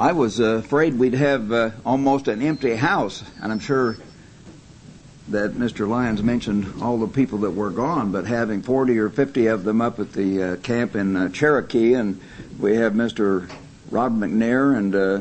I was uh, afraid we'd have uh, almost an empty house, and I'm sure that Mr. Lyons mentioned all the people that were gone, but having 40 or 50 of them up at the uh, camp in uh, Cherokee, and we have Mr. Rod McNair and uh,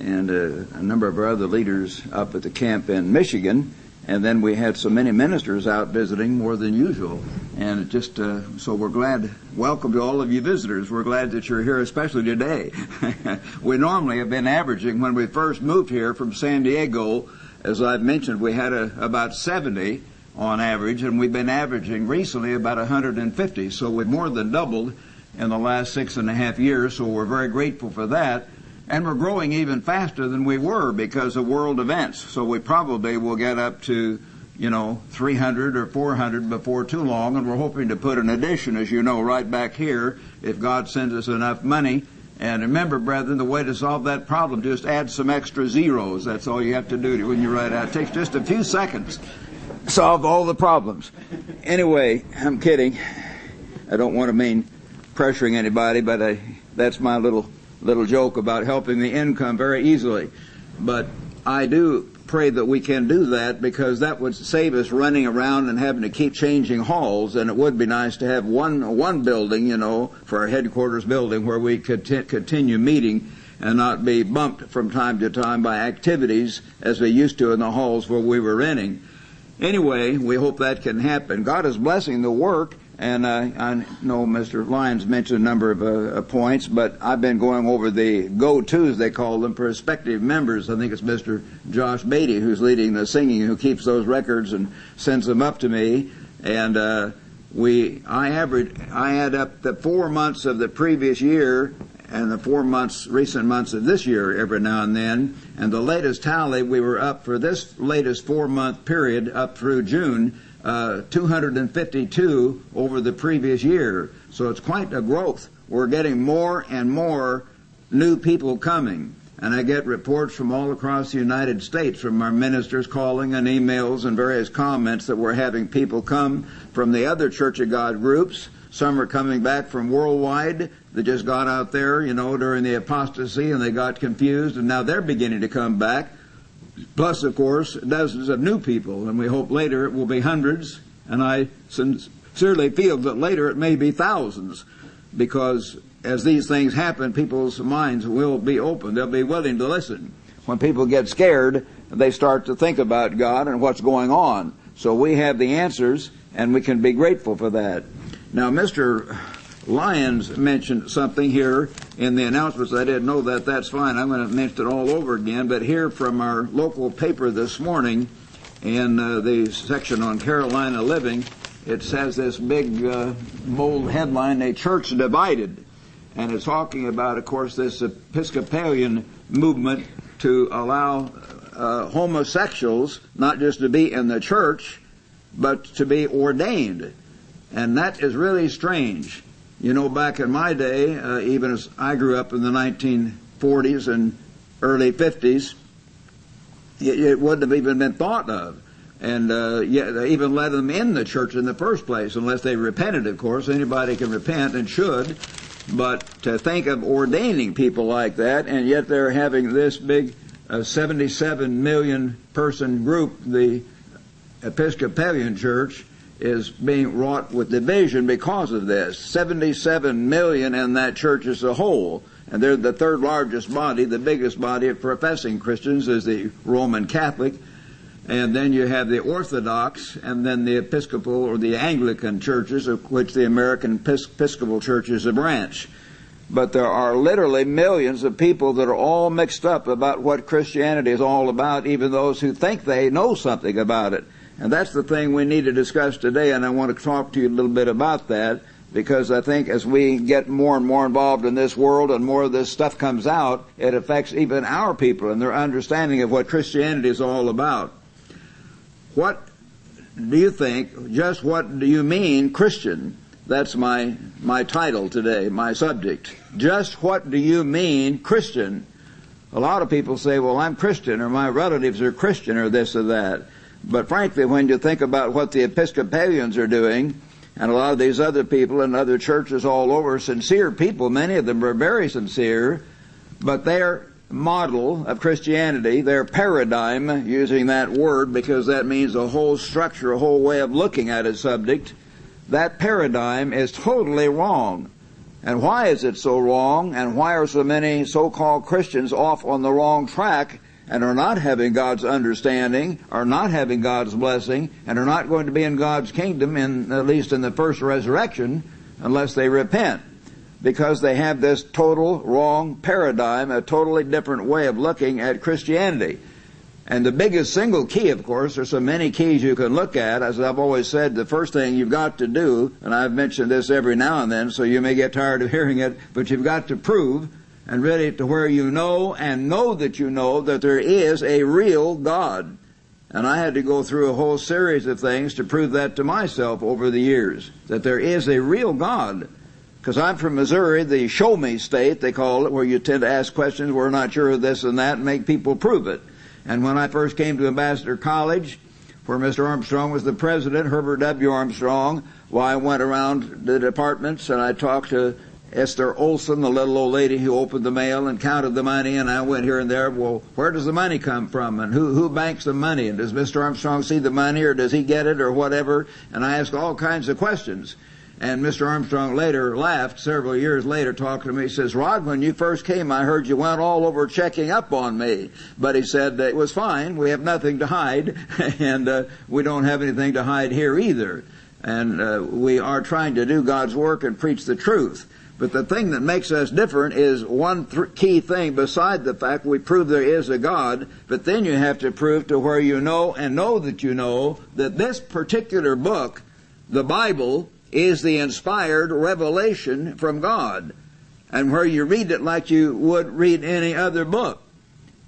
and uh, a number of our other leaders up at the camp in Michigan, and then we had so many ministers out visiting more than usual, and just uh, so we're glad. Welcome to all of you visitors. We're glad that you're here, especially today. we normally have been averaging when we first moved here from San Diego as I've mentioned, we had a, about 70 on average, and we've been averaging recently about 150. So we've more than doubled in the last six and a half years. So we're very grateful for that. And we're growing even faster than we were because of world events. So we probably will get up to, you know, 300 or 400 before too long. And we're hoping to put an addition, as you know, right back here if God sends us enough money and remember, brethren, the way to solve that problem, just add some extra zeros. That's all you have to do when you write out. It takes just a few seconds. Solve all the problems. Anyway, I'm kidding. I don't want to mean pressuring anybody, but I, that's my little little joke about helping the income very easily. But I do pray that we can do that because that would save us running around and having to keep changing halls. And it would be nice to have one one building, you know, for our headquarters building where we could continue meeting and not be bumped from time to time by activities as we used to in the halls where we were renting. Anyway, we hope that can happen. God is blessing the work and uh, I know Mr. Lyons mentioned a number of uh, points, but I've been going over the go-tos, they call them, prospective members. I think it's Mr. Josh Beatty who's leading the singing, who keeps those records and sends them up to me. And uh, we, I average, I add up the four months of the previous year and the four months, recent months of this year every now and then. And the latest tally, we were up for this latest four-month period up through June uh, 252 over the previous year. So it's quite a growth. We're getting more and more new people coming. And I get reports from all across the United States from our ministers calling and emails and various comments that we're having people come from the other Church of God groups. Some are coming back from worldwide that just got out there, you know, during the apostasy and they got confused and now they're beginning to come back. Plus, of course, dozens of new people, and we hope later it will be hundreds, and I sincerely feel that later it may be thousands, because as these things happen, people's minds will be open. They'll be willing to listen. When people get scared, they start to think about God and what's going on. So we have the answers, and we can be grateful for that. Now, Mr. Lyons mentioned something here in the announcements. I didn't know that. That's fine. I'm going to mention it all over again. But here from our local paper this morning, in uh, the section on Carolina living, it says this big uh, bold headline: "A church divided," and it's talking about, of course, this Episcopalian movement to allow uh, homosexuals not just to be in the church, but to be ordained, and that is really strange. You know, back in my day, uh, even as I grew up in the 1940s and early 50s, it, it wouldn't have even been thought of. And uh, yet, even let them in the church in the first place, unless they repented, of course. Anybody can repent and should. But to think of ordaining people like that, and yet they're having this big uh, 77 million person group, the Episcopalian Church, is being wrought with division because of this. 77 million in that church as a whole. And they're the third largest body. The biggest body of professing Christians is the Roman Catholic. And then you have the Orthodox and then the Episcopal or the Anglican churches, of which the American Episcopal Church is a branch. But there are literally millions of people that are all mixed up about what Christianity is all about, even those who think they know something about it. And that's the thing we need to discuss today, and I want to talk to you a little bit about that because I think as we get more and more involved in this world and more of this stuff comes out, it affects even our people and their understanding of what Christianity is all about. What do you think, just what do you mean Christian? That's my, my title today, my subject. Just what do you mean Christian? A lot of people say, well, I'm Christian, or my relatives are Christian, or this or that. But frankly, when you think about what the Episcopalians are doing, and a lot of these other people in other churches all over, sincere people, many of them are very sincere, but they're model of Christianity, their paradigm, using that word because that means a whole structure, a whole way of looking at a subject, that paradigm is totally wrong. And why is it so wrong? And why are so many so-called Christians off on the wrong track and are not having God's understanding, are not having God's blessing, and are not going to be in God's kingdom in, at least in the first resurrection unless they repent? Because they have this total wrong paradigm, a totally different way of looking at Christianity. And the biggest single key, of course, there's so many keys you can look at. As I've always said, the first thing you've got to do, and I've mentioned this every now and then, so you may get tired of hearing it, but you've got to prove and really to where you know and know that you know that there is a real God. And I had to go through a whole series of things to prove that to myself over the years, that there is a real God. Because I'm from Missouri, the show me state, they call it, where you tend to ask questions, we're not sure of this and that, and make people prove it. And when I first came to Ambassador College, where Mr. Armstrong was the president, Herbert W. Armstrong, well, I went around the departments and I talked to Esther Olson, the little old lady who opened the mail and counted the money, and I went here and there. Well, where does the money come from, and who who banks the money, and does Mr. Armstrong see the money, or does he get it, or whatever? And I asked all kinds of questions. And Mr. Armstrong later laughed several years later talking to me. He says, Rod, when you first came, I heard you went all over checking up on me. But he said, it was fine. We have nothing to hide. and uh, we don't have anything to hide here either. And uh, we are trying to do God's work and preach the truth. But the thing that makes us different is one th- key thing beside the fact we prove there is a God, but then you have to prove to where you know and know that you know that this particular book, the Bible, is the inspired revelation from God. And where you read it like you would read any other book.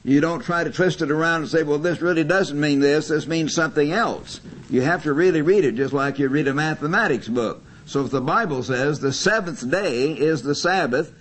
You don't try to twist it around and say, well, this really doesn't mean this, this means something else. You have to really read it just like you read a mathematics book. So if the Bible says the seventh day is the Sabbath,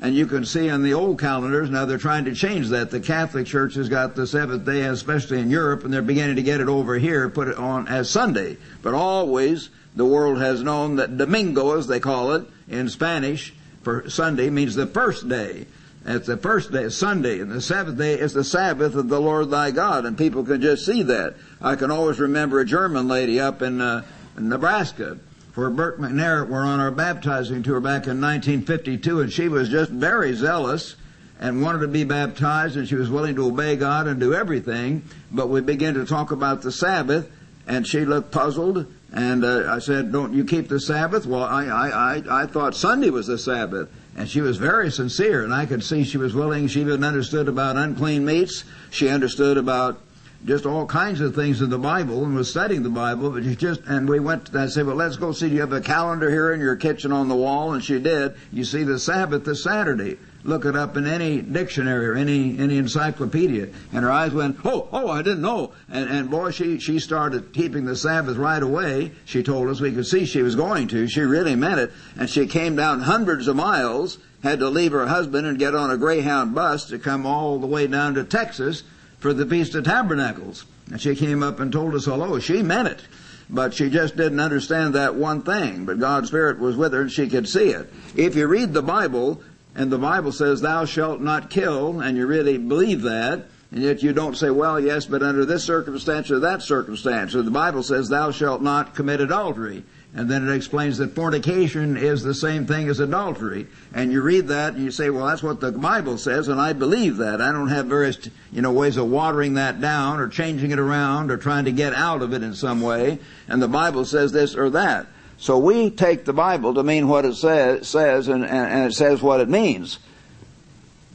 and you can see in the old calendars, now they're trying to change that. The Catholic Church has got the seventh day, especially in Europe, and they're beginning to get it over here, put it on as Sunday. But always, the world has known that Domingo, as they call it in Spanish, for Sunday means the first day. It's the first day, Sunday, and the seventh day is the Sabbath of the Lord thy God, and people can just see that. I can always remember a German lady up in, uh, Nebraska, for Burk McNair were on our baptizing tour back in 1952, and she was just very zealous and wanted to be baptized, and she was willing to obey God and do everything. But we began to talk about the Sabbath, and she looked puzzled, and uh, I said, "Don't you keep the Sabbath?" Well, I, I, I, I thought Sunday was the Sabbath, and she was very sincere, and I could see she was willing. She even understood about unclean meats. She understood about just all kinds of things in the Bible and was studying the Bible, but she just, and we went, I said, well, let's go see, do you have a calendar here in your kitchen on the wall? And she did. You see the Sabbath is Saturday. Look it up in any dictionary or any, any encyclopedia. And her eyes went, oh, oh, I didn't know. And, and boy, she, she started keeping the Sabbath right away. She told us we could see she was going to. She really meant it. And she came down hundreds of miles, had to leave her husband and get on a Greyhound bus to come all the way down to Texas for the Feast of Tabernacles. And she came up and told us hello. She meant it. But she just didn't understand that one thing. But God's Spirit was with her and she could see it. If you read the Bible, and the Bible says, thou shalt not kill, and you really believe that, and yet you don't say, well, yes, but under this circumstance or that circumstance. Or the Bible says, thou shalt not commit adultery. And then it explains that fornication is the same thing as adultery. And you read that and you say, well, that's what the Bible says, and I believe that. I don't have various, you know, ways of watering that down or changing it around or trying to get out of it in some way. And the Bible says this or that. So we take the Bible to mean what it says, and, and it says what it means.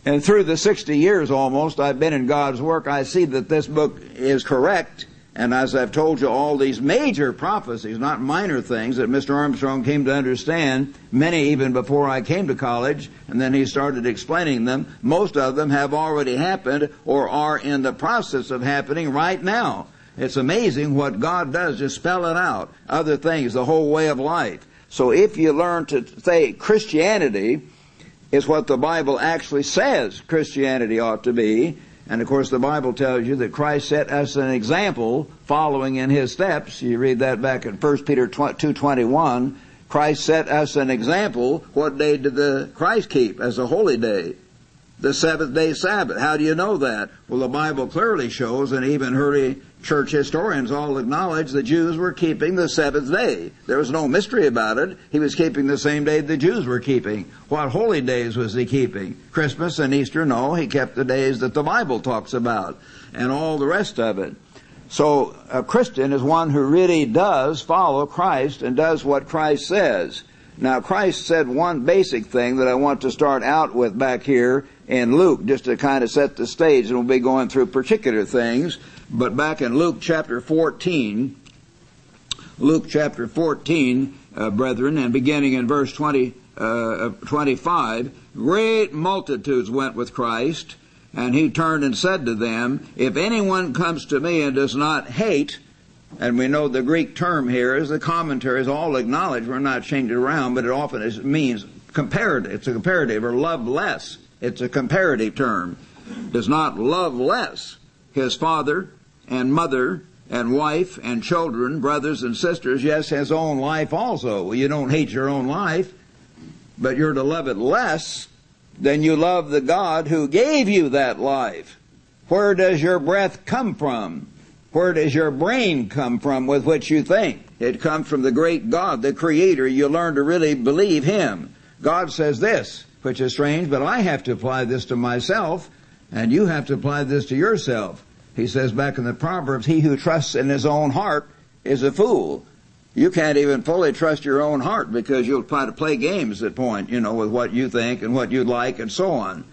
And through the 60 years almost I've been in God's work, I see that this book is correct and as I've told you, all these major prophecies, not minor things that Mr. Armstrong came to understand, many even before I came to college, and then he started explaining them, most of them have already happened or are in the process of happening right now. It's amazing what God does to spell it out. Other things, the whole way of life. So if you learn to say Christianity is what the Bible actually says Christianity ought to be, and of course, the Bible tells you that Christ set us an example following in His steps. You read that back in 1 Peter 2.21. Christ set us an example. What day did the Christ keep as a holy day? the seventh day Sabbath. How do you know that? Well, the Bible clearly shows, and even early church historians all acknowledge the Jews were keeping the seventh day. There was no mystery about it. He was keeping the same day the Jews were keeping. What holy days was he keeping? Christmas and Easter? No, he kept the days that the Bible talks about, and all the rest of it. So a Christian is one who really does follow Christ and does what Christ says. Now Christ said one basic thing that I want to start out with back here in Luke, just to kind of set the stage, and we'll be going through particular things. But back in Luke chapter 14, Luke chapter 14, uh, brethren, and beginning in verse 20, uh, 25, great multitudes went with Christ, and he turned and said to them, If anyone comes to me and does not hate, and we know the Greek term here is the commentaries all acknowledge, we're not changing around, but it often is, means comparative. It's a comparative, or love less. It's a comparative term. Does not love less his father and mother and wife and children, brothers and sisters, yes, his own life also. You don't hate your own life, but you're to love it less than you love the God who gave you that life. Where does your breath come from? Where does your brain come from with which you think? It comes from the great God, the Creator. You learn to really believe Him. God says this, which is strange, but I have to apply this to myself, and you have to apply this to yourself. He says back in the Proverbs, he who trusts in his own heart is a fool. You can't even fully trust your own heart because you'll try to play games at point, you know, with what you think and what you'd like and so on.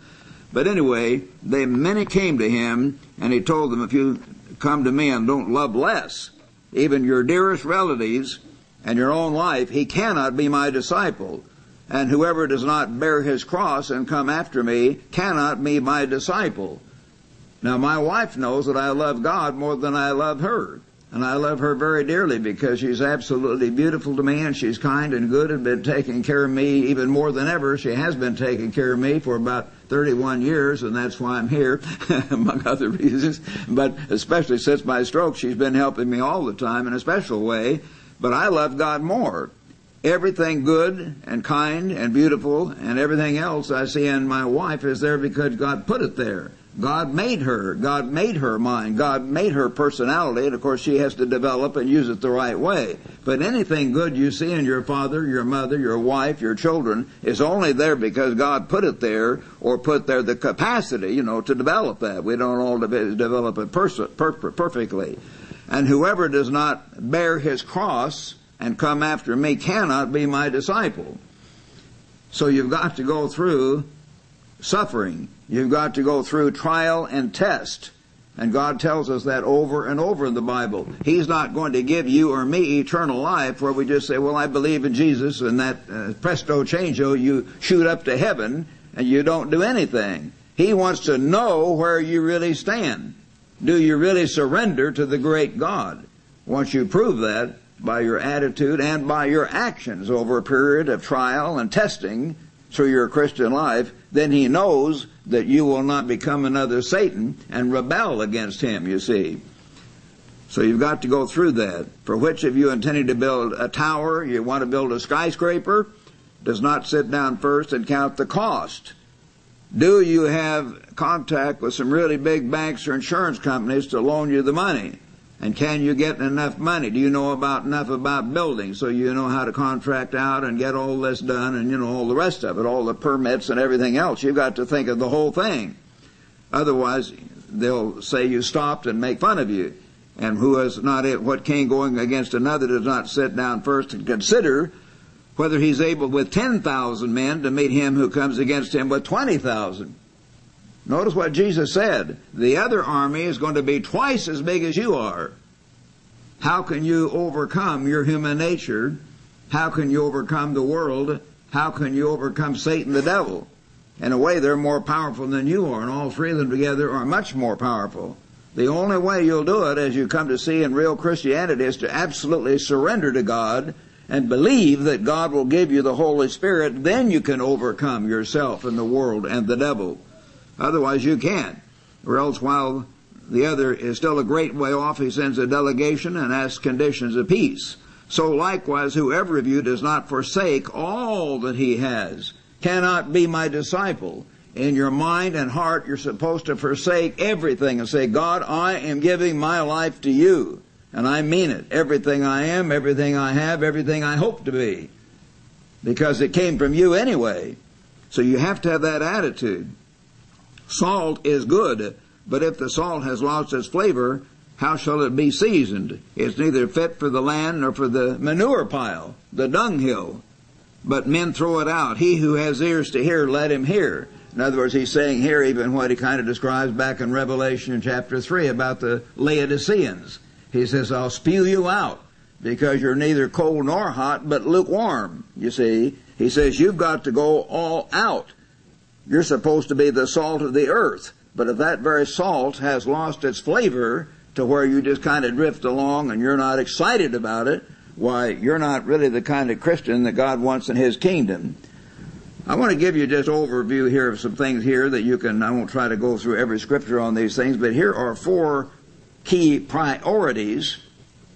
But anyway, they many came to him and he told them, if you come to me and don't love less, even your dearest relatives and your own life, he cannot be my disciple. And whoever does not bear his cross and come after me cannot be my disciple. Now my wife knows that I love God more than I love her. And I love her very dearly because she's absolutely beautiful to me and she's kind and good and been taking care of me even more than ever. She has been taking care of me for about 31 years and that's why I'm here, among other reasons. But especially since my stroke, she's been helping me all the time in a special way. But I love God more. Everything good and kind and beautiful and everything else I see in my wife is there because God put it there. God made her. God made her mind. God made her personality, and of course she has to develop and use it the right way. But anything good you see in your father, your mother, your wife, your children is only there because God put it there or put there the capacity, you know, to develop that. We don't all develop it perfectly. And whoever does not bear his cross and come after me cannot be my disciple. So you've got to go through suffering. You've got to go through trial and test. And God tells us that over and over in the Bible. He's not going to give you or me eternal life where we just say, well, I believe in Jesus and that uh, presto changeo, you shoot up to heaven and you don't do anything. He wants to know where you really stand. Do you really surrender to the great God? Once you prove that by your attitude and by your actions over a period of trial and testing through your Christian life, then he knows that you will not become another Satan and rebel against him, you see. So you've got to go through that. For which of you intending to build a tower, you want to build a skyscraper, does not sit down first and count the cost. Do you have contact with some really big banks or insurance companies to loan you the money? And can you get enough money? Do you know about enough about building so you know how to contract out and get all this done and you know all the rest of it, all the permits and everything else? You've got to think of the whole thing. Otherwise, they'll say you stopped and make fun of you. And who has not what king going against another does not sit down first and consider whether he's able with 10,000 men to meet him who comes against him with 20,000. Notice what Jesus said. The other army is going to be twice as big as you are. How can you overcome your human nature? How can you overcome the world? How can you overcome Satan the devil? In a way, they're more powerful than you are, and all three of them together are much more powerful. The only way you'll do it, as you come to see in real Christianity, is to absolutely surrender to God and believe that God will give you the Holy Spirit. Then you can overcome yourself and the world and the devil. Otherwise you can't. Or else while the other is still a great way off, he sends a delegation and asks conditions of peace. So likewise, whoever of you does not forsake all that he has cannot be my disciple. in your mind and heart, you're supposed to forsake everything and say, God, I am giving my life to you. And I mean it. Everything I am, everything I have, everything I hope to be. Because it came from you anyway. So you have to have that attitude. Salt is good, but if the salt has lost its flavor, how shall it be seasoned? It's neither fit for the land nor for the manure pile, the dunghill. But men throw it out. He who has ears to hear, let him hear. In other words, he's saying here even what he kind of describes back in Revelation chapter 3 about the Laodiceans. He says, I'll spew you out because you're neither cold nor hot, but lukewarm. You see, he says, you've got to go all out. You're supposed to be the salt of the earth. But if that very salt has lost its flavor to where you just kind of drift along and you're not excited about it, why, you're not really the kind of Christian that God wants in His kingdom. I want to give you just overview here of some things here that you can, I won't try to go through every scripture on these things, but here are four key priorities.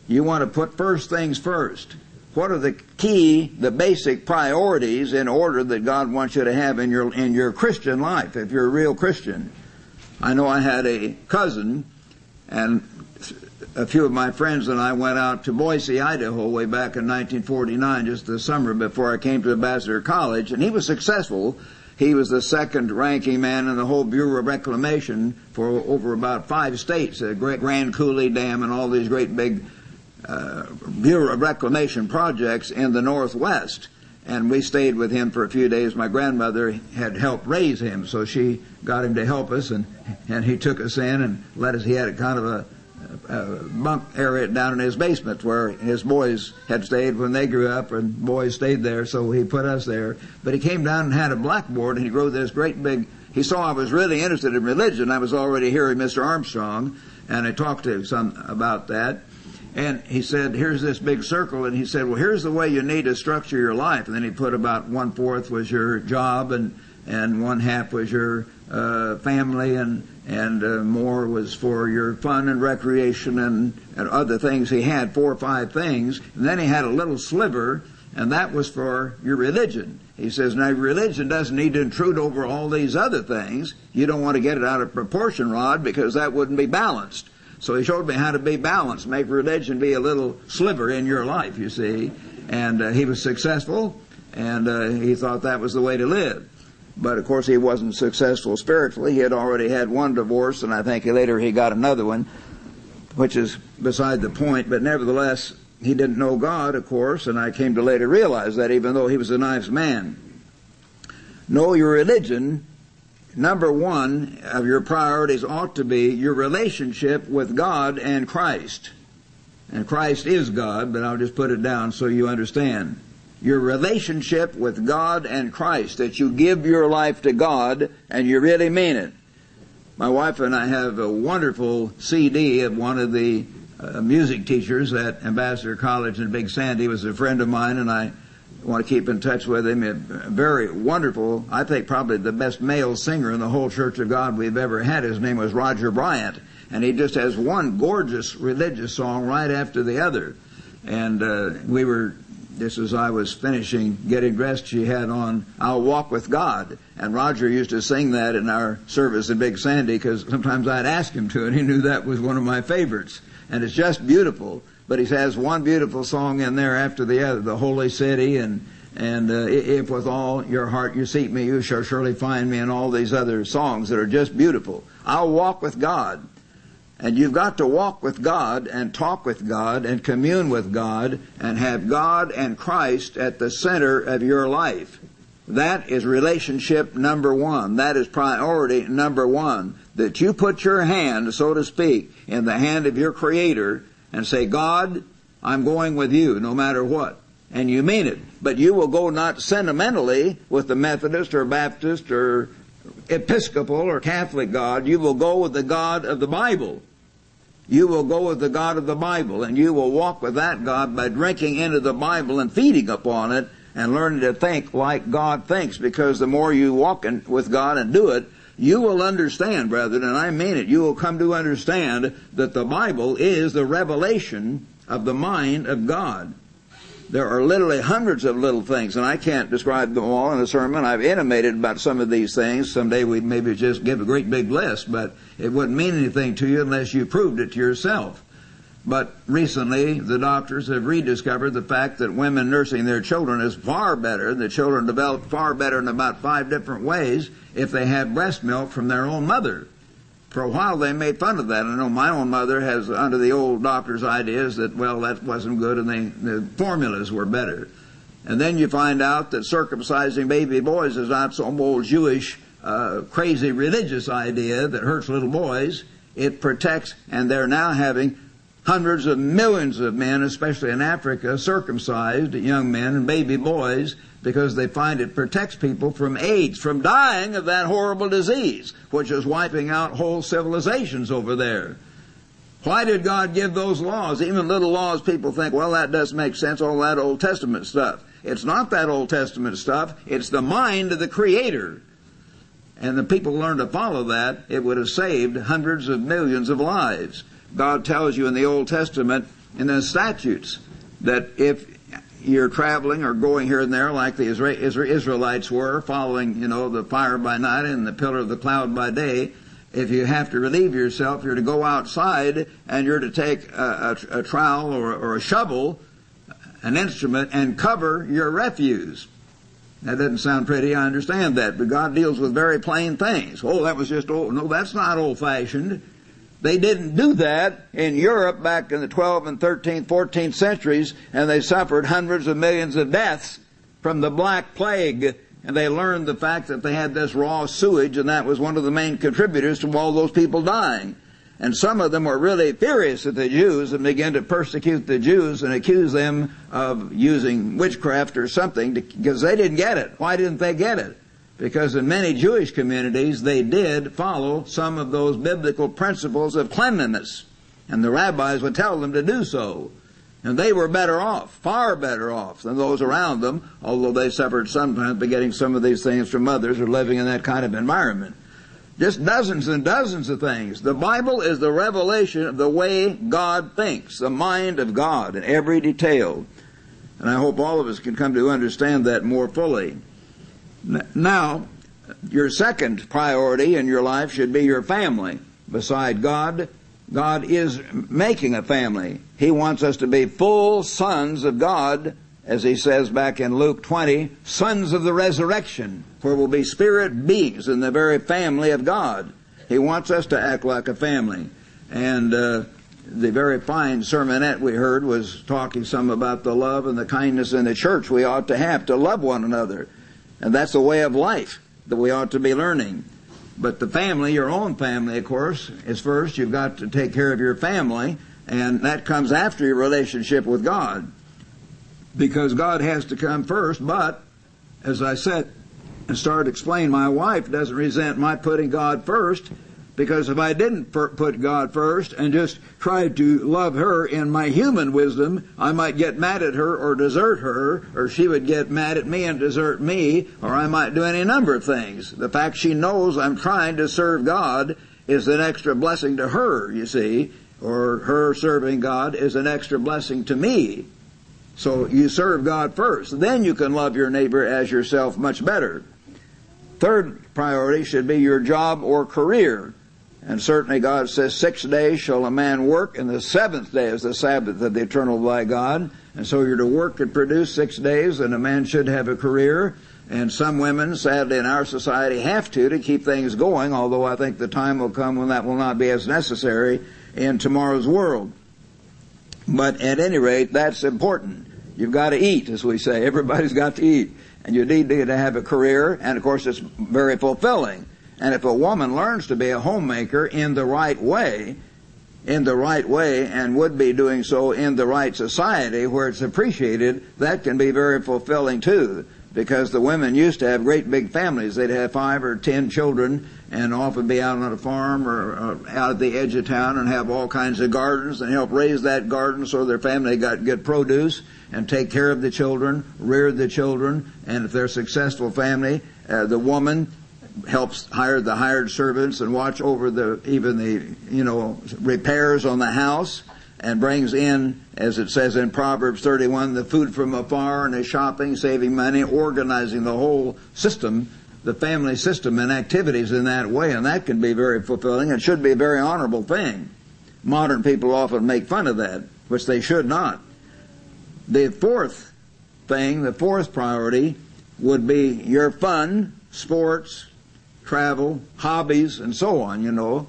You want to put first things first. What are the key, the basic priorities in order that God wants you to have in your, in your Christian life, if you're a real Christian? I know I had a cousin, and a few of my friends and I went out to Boise, Idaho way back in 1949, just the summer before I came to Ambassador College, and he was successful he was the second ranking man in the whole Bureau of Reclamation for over about five states, the Grand Coulee Dam and all these great big uh, Bureau of Reclamation projects in the Northwest. And we stayed with him for a few days. My grandmother had helped raise him, so she got him to help us, and and he took us in and let us. He had a kind of a uh, bunk area down in his basement where his boys had stayed when they grew up, and boys stayed there, so he put us there. But he came down and had a blackboard, and he wrote this great big. He saw I was really interested in religion. I was already hearing Mr. Armstrong, and I talked to him some about that. And he said, "Here's this big circle," and he said, "Well, here's the way you need to structure your life." And then he put about one fourth was your job, and and one half was your uh, family, and and uh, more was for your fun and recreation and, and other things. He had four or five things, and then he had a little sliver, and that was for your religion. He says, now religion doesn't need to intrude over all these other things. You don't want to get it out of proportion, Rod, because that wouldn't be balanced. So he showed me how to be balanced, make religion be a little sliver in your life, you see. And uh, he was successful, and uh, he thought that was the way to live. But of course, he wasn't successful spiritually. He had already had one divorce, and I think later he got another one, which is beside the point. But nevertheless, he didn't know God, of course, and I came to later realize that even though he was a nice man. Know your religion. Number one of your priorities ought to be your relationship with God and Christ. And Christ is God, but I'll just put it down so you understand your relationship with God and Christ, that you give your life to God and you really mean it. My wife and I have a wonderful CD of one of the uh, music teachers at Ambassador College in Big Sandy. He was a friend of mine and I want to keep in touch with him. A very wonderful, I think probably the best male singer in the whole Church of God we've ever had. His name was Roger Bryant. And he just has one gorgeous religious song right after the other. And uh, we were just as I was finishing getting dressed, she had on "I'll Walk with God," and Roger used to sing that in our service in Big Sandy because sometimes I'd ask him to, and he knew that was one of my favorites. And it's just beautiful. But he has one beautiful song in there after the other, "The Holy City," and and uh, if with all your heart you seek me, you shall surely find me, and all these other songs that are just beautiful. I'll walk with God. And you've got to walk with God and talk with God and commune with God and have God and Christ at the center of your life. That is relationship number one. That is priority number one. That you put your hand, so to speak, in the hand of your Creator and say, God, I'm going with you no matter what. And you mean it. But you will go not sentimentally with the Methodist or Baptist or Episcopal or Catholic God. You will go with the God of the Bible. You will go with the God of the Bible and you will walk with that God by drinking into the Bible and feeding upon it and learning to think like God thinks because the more you walk in, with God and do it, you will understand, brethren, and I mean it, you will come to understand that the Bible is the revelation of the mind of God. there are literally hundreds of little things, and I can't describe them all in a sermon. I've intimated about some of these things. Someday we'd maybe just give a great big list, but it wouldn't mean anything to you unless you proved it to yourself. But recently, the doctors have rediscovered the fact that women nursing their children is far better. The children develop far better in about five different ways if they have breast milk from their own mother for a while they made fun of that. I know my own mother has, under the old doctor's ideas, that, well, that wasn't good and they, the formulas were better. And then you find out that circumcising baby boys is not some old Jewish, uh, crazy religious idea that hurts little boys. It protects, and they're now having hundreds of millions of men, especially in Africa, circumcised young men and baby boys because they find it protects people from AIDS, from dying of that horrible disease, which is wiping out whole civilizations over there. Why did God give those laws? Even little laws people think, well, that doesn't make sense, all that Old Testament stuff. It's not that Old Testament stuff, it's the mind of the Creator. And the people learn to follow that, it would have saved hundreds of millions of lives. God tells you in the Old Testament, in the statutes, that if you're traveling or going here and there like the Israelites were, following, you know, the fire by night and the pillar of the cloud by day, if you have to relieve yourself, you're to go outside and you're to take a, a, a trowel or, or a shovel, an instrument, and cover your refuse. That doesn't sound pretty, I understand that, but God deals with very plain things. Oh, that was just old. No, that's not old fashioned. They didn't do that in Europe back in the 12th and 13th, 14th centuries, and they suffered hundreds of millions of deaths from the Black Plague. And they learned the fact that they had this raw sewage, and that was one of the main contributors to all those people dying. And some of them were really furious at the Jews and began to persecute the Jews and accuse them of using witchcraft or something because they didn't get it. Why didn't they get it? Because in many Jewish communities, they did follow some of those biblical principles of cleanliness. And the rabbis would tell them to do so. And they were better off, far better off than those around them, although they suffered sometimes by getting some of these things from others or living in that kind of environment. Just dozens and dozens of things. The Bible is the revelation of the way God thinks, the mind of God in every detail. And I hope all of us can come to understand that more fully. Now, your second priority in your life should be your family. Beside God, God is making a family. He wants us to be full sons of God, as he says back in Luke 20, sons of the resurrection, where we'll be spirit beings in the very family of God. He wants us to act like a family. And uh, the very fine sermonette we heard was talking some about the love and the kindness in the church we ought to have to love one another. And that's a way of life that we ought to be learning. But the family, your own family, of course, is first. You've got to take care of your family, and that comes after your relationship with God. Because God has to come first, but, as I said, and started explaining, my wife doesn't resent my putting God first because if I didn't put God first and just tried to love her in my human wisdom, I might get mad at her or desert her, or she would get mad at me and desert me, or I might do any number of things. The fact she knows I'm trying to serve God is an extra blessing to her, you see, or her serving God is an extra blessing to me. So you serve God first. Then you can love your neighbor as yourself much better. Third priority should be your job or career. And certainly God says, six days shall a man work, and the seventh day is the Sabbath of the eternal thy God. And so you're to work and produce six days, and a man should have a career. And some women, sadly in our society, have to to keep things going, although I think the time will come when that will not be as necessary in tomorrow's world. But at any rate, that's important. You've got to eat, as we say. Everybody's got to eat. And you need to have a career, and of course it's very fulfilling. And if a woman learns to be a homemaker in the right way, in the right way, and would be doing so in the right society where it's appreciated, that can be very fulfilling too. Because the women used to have great big families. They'd have five or ten children and often be out on a farm or, or out at the edge of town and have all kinds of gardens and help raise that garden so their family got good produce and take care of the children, rear the children, and if they're a successful family, uh, the woman helps hire the hired servants and watch over the even the you know repairs on the house and brings in, as it says in Proverbs 31, the food from afar and is shopping, saving money, organizing the whole system, the family system and activities in that way, and that can be very fulfilling. It should be a very honorable thing. Modern people often make fun of that, which they should not. The fourth thing, the fourth priority, would be your fun, sports, travel, hobbies, and so on, you know.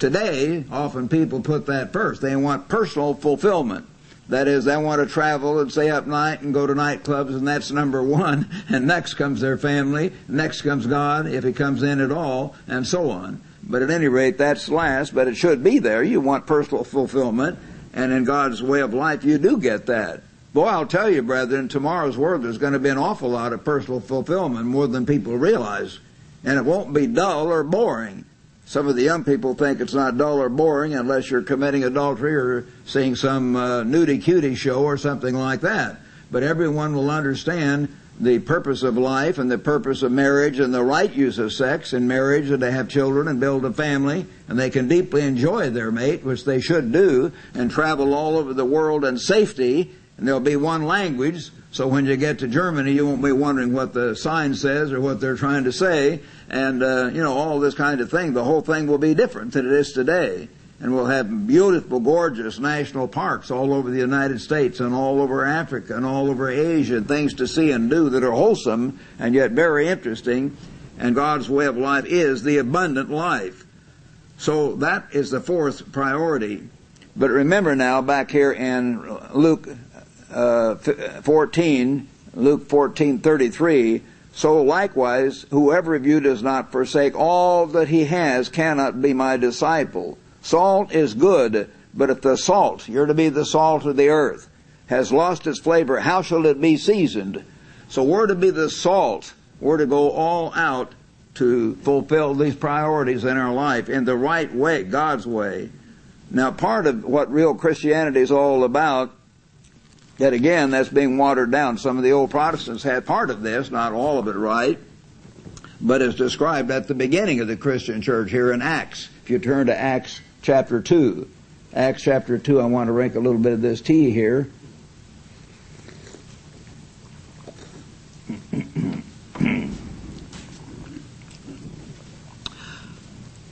Today, often people put that first. They want personal fulfillment. That is, they want to travel and stay up night and go to nightclubs, and that's number one. And next comes their family. Next comes God, if He comes in at all, and so on. But at any rate, that's last, but it should be there. You want personal fulfillment, and in God's way of life, you do get that. Boy, I'll tell you, brethren, tomorrow's world there's going to be an awful lot of personal fulfillment, more than people realize. And it won't be dull or boring. Some of the young people think it's not dull or boring unless you're committing adultery or seeing some uh, nudie cutie show or something like that. But everyone will understand the purpose of life and the purpose of marriage and the right use of sex in marriage and to have children and build a family and they can deeply enjoy their mate, which they should do, and travel all over the world in safety and there'll be one language, so when you get to Germany, you won't be wondering what the sign says or what they're trying to say, and uh, you know all this kind of thing. The whole thing will be different than it is today, and we'll have beautiful, gorgeous national parks all over the United States and all over Africa and all over Asia, and things to see and do that are wholesome and yet very interesting. And God's way of life is the abundant life. So that is the fourth priority. But remember now, back here in Luke uh, 14, Luke 14:33, so likewise, whoever of you does not forsake all that he has cannot be my disciple. Salt is good, but if the salt, you're to be the salt of the earth, has lost its flavor, how shall it be seasoned? So we're to be the salt. We're to go all out to fulfill these priorities in our life in the right way, God's way. Now, part of what real Christianity is all about Yet again, that's being watered down. Some of the old Protestants had part of this, not all of it right, but it's described at the beginning of the Christian church here in Acts. If you turn to Acts chapter 2, Acts chapter 2, I want to drink a little bit of this tea here.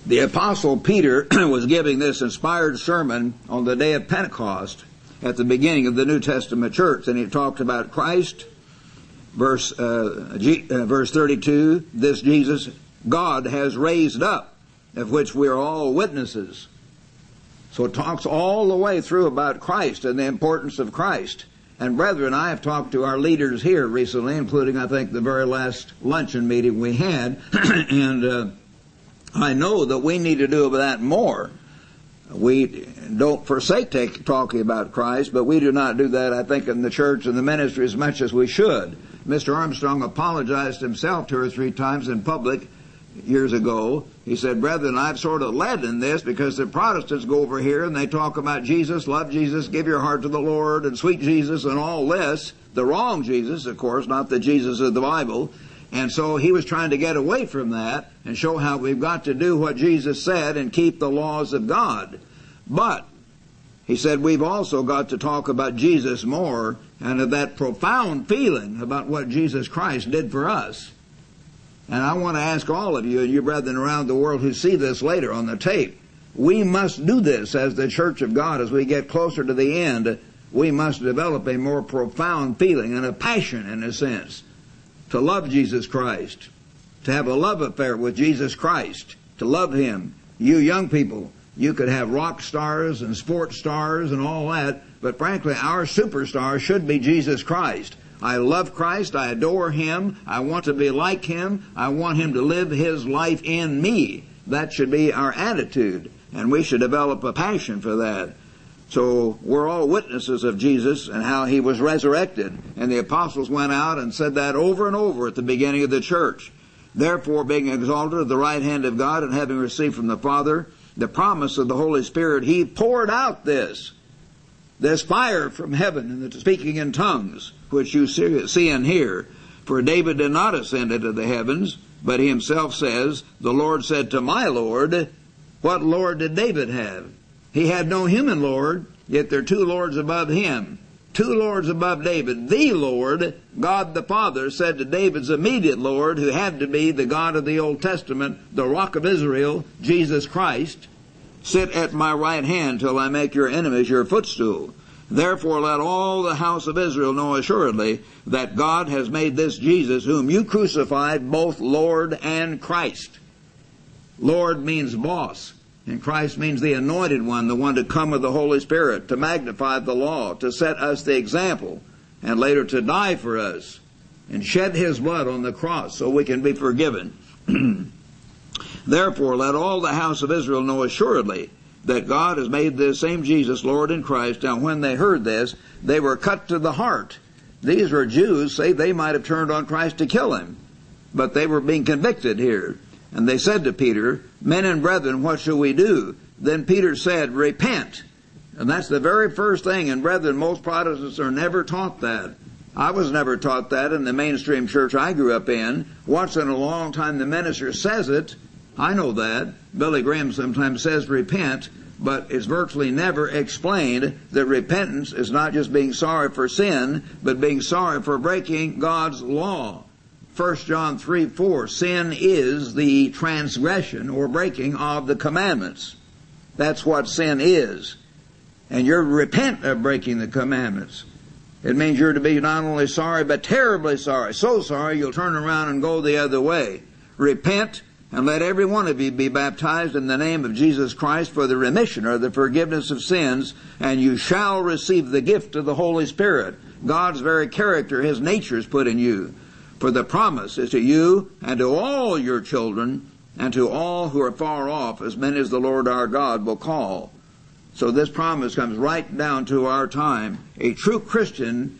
the apostle Peter was giving this inspired sermon on the day of Pentecost at the beginning of the New Testament church, and he talked about Christ. Verse uh, G, uh, verse 32, this Jesus God has raised up, of which we are all witnesses. So it talks all the way through about Christ and the importance of Christ. And brethren, I have talked to our leaders here recently, including I think the very last luncheon meeting we had, and uh, I know that we need to do that more. We don't forsake take, talking about Christ, but we do not do that, I think, in the church and the ministry as much as we should. Mr. Armstrong apologized himself two or three times in public years ago. He said, Brethren, I've sort of led in this because the Protestants go over here and they talk about Jesus, love Jesus, give your heart to the Lord, and sweet Jesus, and all this. The wrong Jesus, of course, not the Jesus of the Bible. And so he was trying to get away from that and show how we've got to do what Jesus said and keep the laws of God. But, he said, we've also got to talk about Jesus more and of that profound feeling about what Jesus Christ did for us. And I want to ask all of you and you brethren around the world who see this later on the tape, we must do this as the church of God as we get closer to the end. We must develop a more profound feeling and a passion in a sense to love Jesus Christ, to have a love affair with Jesus Christ, to love Him. You young people, you could have rock stars and sports stars and all that, but frankly, our superstar should be Jesus Christ. I love Christ. I adore Him. I want to be like Him. I want Him to live His life in me. That should be our attitude. And we should develop a passion for that. So we're all witnesses of Jesus and how he was resurrected. And the apostles went out and said that over and over at the beginning of the church. Therefore, being exalted at the right hand of God and having received from the Father the promise of the Holy Spirit, he poured out this. This fire from heaven and the speaking in tongues, which you see and hear. For David did not ascend into the heavens, but he himself says, The Lord said to my Lord, What Lord did David have? He had no human Lord. Yet there are two lords above him. Two lords above David. The Lord, God the Father, said to David's immediate Lord, who had to be the God of the Old Testament, the rock of Israel, Jesus Christ, sit at my right hand till I make your enemies your footstool. Therefore let all the house of Israel know assuredly that God has made this Jesus, whom you crucified, both Lord and Christ. Lord means boss. And Christ means the anointed one, the one to come with the Holy Spirit, to magnify the law, to set us the example, and later to die for us, and shed his blood on the cross so we can be forgiven. Therefore, let all the house of Israel know assuredly that God has made this same Jesus Lord in Christ. Now, when they heard this, they were cut to the heart. These were Jews, say they might have turned on Christ to kill him, but they were being convicted here. And they said to Peter, Men and brethren, what shall we do? Then Peter said, Repent. And that's the very first thing. And brethren, most Protestants are never taught that. I was never taught that in the mainstream church I grew up in. Once in a long time the minister says it. I know that. Billy Graham sometimes says repent, but it's virtually never explained that repentance is not just being sorry for sin, but being sorry for breaking God's law. 1 John 3 4, sin is the transgression or breaking of the commandments. That's what sin is. And you're repent of breaking the commandments. It means you're to be not only sorry, but terribly sorry. So sorry you'll turn around and go the other way. Repent and let every one of you be baptized in the name of Jesus Christ for the remission or the forgiveness of sins, and you shall receive the gift of the Holy Spirit. God's very character, His nature is put in you. For the promise is to you and to all your children and to all who are far off, as many as the Lord our God will call. So this promise comes right down to our time. A true Christian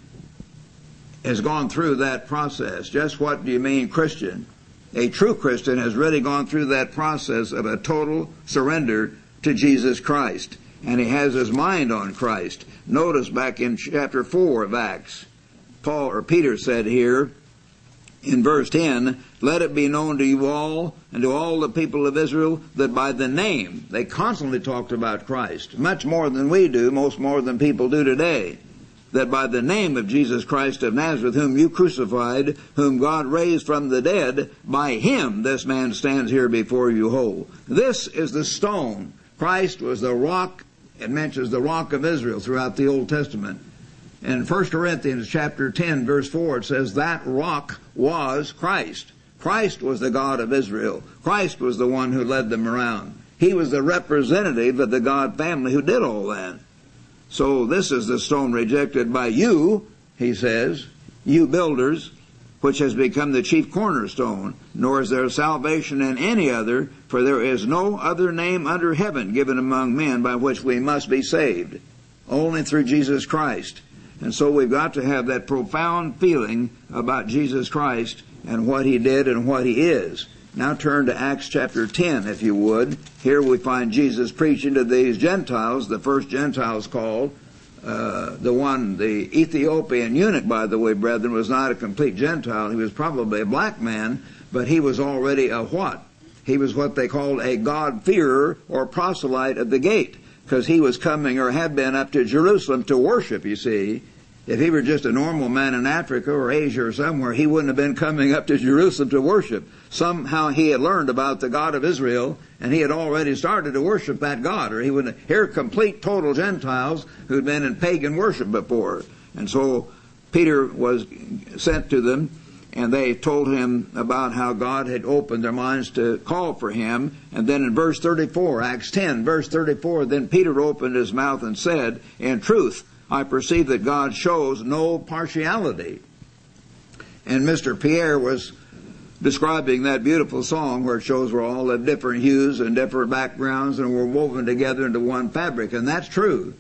has gone through that process. Just what do you mean Christian? A true Christian has really gone through that process of a total surrender to Jesus Christ. And he has his mind on Christ. Notice back in chapter 4 of Acts, Paul or Peter said here, in verse 10, let it be known to you all and to all the people of Israel that by the name, they constantly talked about Christ, much more than we do, most more than people do today, that by the name of Jesus Christ of Nazareth, whom you crucified, whom God raised from the dead, by him this man stands here before you whole. This is the stone. Christ was the rock, it mentions the rock of Israel throughout the Old Testament. In 1 Corinthians chapter 10 verse 4 it says that rock was Christ. Christ was the God of Israel. Christ was the one who led them around. He was the representative of the God family who did all that. So this is the stone rejected by you, he says, you builders, which has become the chief cornerstone, nor is there salvation in any other, for there is no other name under heaven given among men by which we must be saved. Only through Jesus Christ. And so we've got to have that profound feeling about Jesus Christ and what he did and what he is. Now turn to Acts chapter 10, if you would. Here we find Jesus preaching to these Gentiles, the first Gentiles called. Uh, the one, the Ethiopian eunuch, by the way, brethren, was not a complete Gentile. He was probably a black man, but he was already a what? He was what they called a God-fearer or proselyte of the gate because he was coming or had been up to Jerusalem to worship, you see. If he were just a normal man in Africa or Asia or somewhere, he wouldn't have been coming up to Jerusalem to worship. Somehow he had learned about the God of Israel and he had already started to worship that God or he would hear complete total Gentiles who'd been in pagan worship before. And so Peter was sent to them and they told him about how God had opened their minds to call for him. And then in verse 34, Acts 10, verse 34, then Peter opened his mouth and said, In truth, I perceive that God shows no partiality. And Mr. Pierre was describing that beautiful song where it shows we're all of different hues and different backgrounds and we're woven together into one fabric. And that's true.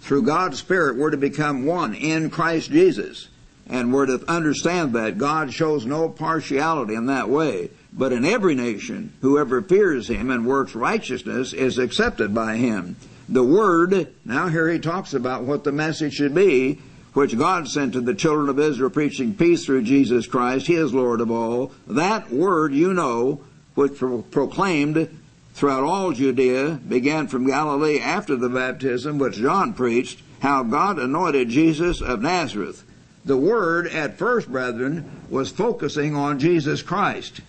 Through God's Spirit, we're to become one in Christ Jesus. And we're to understand that God shows no partiality in that way. But in every nation, whoever fears Him and works righteousness is accepted by Him. The Word, now here He talks about what the message should be, which God sent to the children of Israel preaching peace through Jesus Christ. He is Lord of all. That Word you know, which pro- proclaimed throughout all Judea, began from Galilee after the baptism which John preached, how God anointed Jesus of Nazareth. The word at first, brethren, was focusing on Jesus Christ.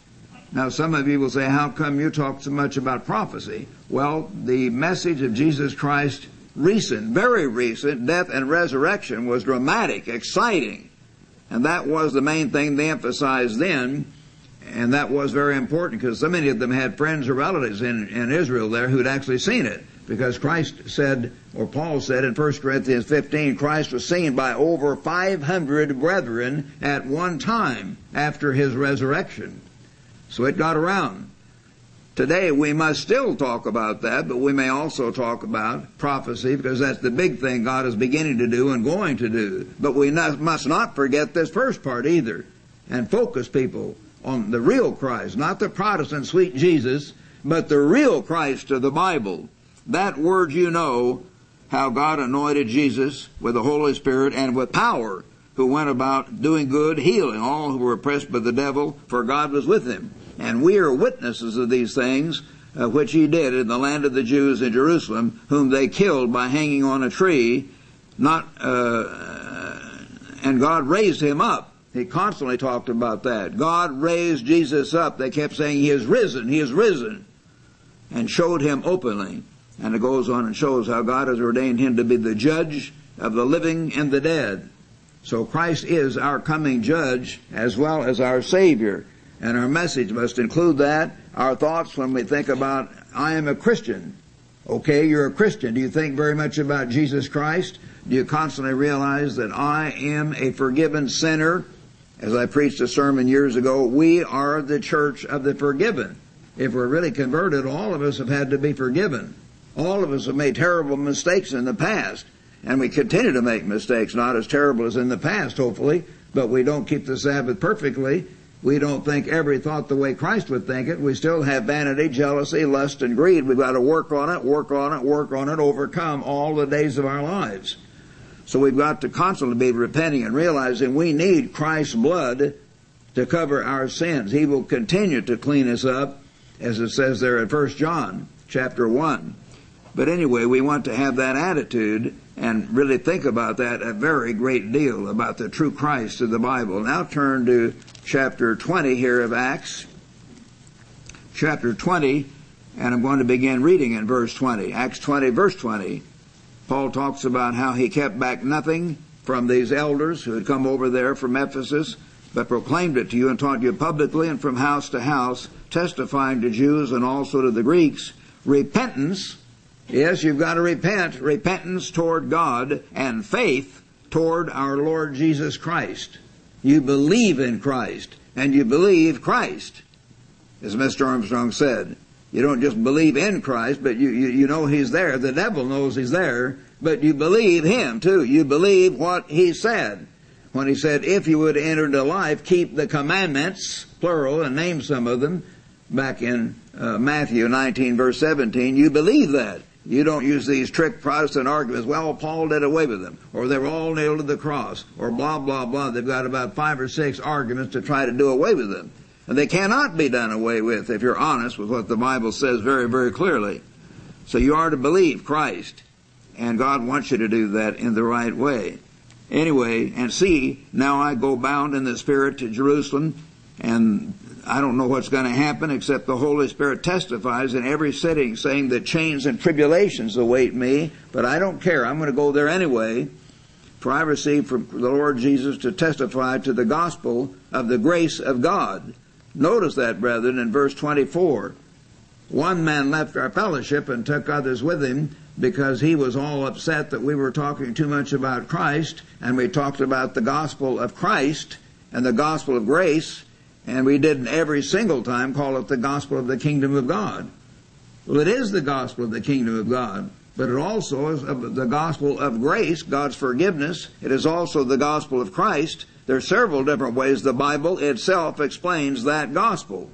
Now, some of you will say, how come you talk so much about prophecy? Well, the message of Jesus Christ, recent, very recent, death and resurrection was dramatic, exciting. And that was the main thing they emphasized then. And that was very important because so many of them had friends or relatives in, in Israel there who'd actually seen it. Because Christ said, or Paul said in 1 Corinthians 15, Christ was seen by over 500 brethren at one time after his resurrection. So it got around. Today we must still talk about that, but we may also talk about prophecy because that's the big thing God is beginning to do and going to do. But we must not forget this first part either and focus people on the real Christ, not the Protestant sweet Jesus, but the real Christ of the Bible. That word you know, how God anointed Jesus with the Holy Spirit and with power, who went about doing good, healing all who were oppressed by the devil, for God was with him. And we are witnesses of these things, uh, which he did in the land of the Jews in Jerusalem, whom they killed by hanging on a tree, not, uh, and God raised him up. He constantly talked about that. God raised Jesus up. They kept saying, He is risen, He is risen. And showed him openly. And it goes on and shows how God has ordained him to be the judge of the living and the dead. So Christ is our coming judge as well as our Savior. And our message must include that. Our thoughts when we think about, I am a Christian. Okay, you're a Christian. Do you think very much about Jesus Christ? Do you constantly realize that I am a forgiven sinner? As I preached a sermon years ago, we are the church of the forgiven. If we're really converted, all of us have had to be forgiven. All of us have made terrible mistakes in the past. And we continue to make mistakes, not as terrible as in the past, hopefully, but we don't keep the Sabbath perfectly we don't think every thought the way Christ would think it. We still have vanity, jealousy, lust, and greed. We've got to work on it, work on it, work on it, overcome all the days of our lives. So we've got to constantly be repenting and realizing we need Christ's blood to cover our sins. He will continue to clean us up, as it says there in 1 John chapter 1. But anyway, we want to have that attitude and really think about that a very great deal about the true Christ of the Bible. Now turn to chapter 20 here of Acts. Chapter 20, and I'm going to begin reading in verse 20. Acts 20, verse 20. Paul talks about how he kept back nothing from these elders who had come over there from Ephesus, but proclaimed it to you and taught you publicly and from house to house, testifying to Jews and also to the Greeks, repentance. Yes, you've got to repent. Repentance toward God and faith toward our Lord Jesus Christ. You believe in Christ, and you believe Christ. As Mr. Armstrong said, you don't just believe in Christ, but you, you, you know He's there. The devil knows He's there, but you believe Him too. You believe what He said. When He said, if you would enter into life, keep the commandments, plural, and name some of them, back in uh, Matthew 19 verse 17, you believe that. You don't use these trick Protestant arguments. Well, Paul did away with them, or they were all nailed to the cross, or blah, blah, blah. They've got about five or six arguments to try to do away with them. And they cannot be done away with if you're honest with what the Bible says very, very clearly. So you are to believe Christ, and God wants you to do that in the right way. Anyway, and see, now I go bound in the Spirit to Jerusalem, and I don't know what's going to happen except the Holy Spirit testifies in every sitting saying that chains and tribulations await me, but I don't care. I'm going to go there anyway. For I received from the Lord Jesus to testify to the gospel of the grace of God. Notice that, brethren, in verse 24. One man left our fellowship and took others with him because he was all upset that we were talking too much about Christ and we talked about the gospel of Christ and the gospel of grace and we didn't every single time call it the gospel of the kingdom of God. Well, it is the gospel of the kingdom of God, but it also is the gospel of grace, God's forgiveness. It is also the gospel of Christ. There are several different ways the Bible itself explains that gospel.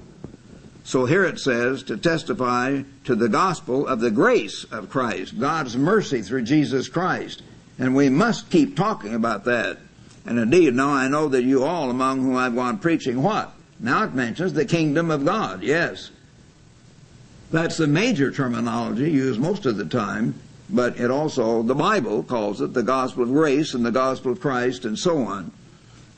So here it says to testify to the gospel of the grace of Christ, God's mercy through Jesus Christ. And we must keep talking about that. And indeed, now I know that you all among whom I've gone preaching what? Now it mentions the kingdom of God, yes. That's the major terminology used most of the time, but it also, the Bible calls it the gospel of grace and the gospel of Christ and so on.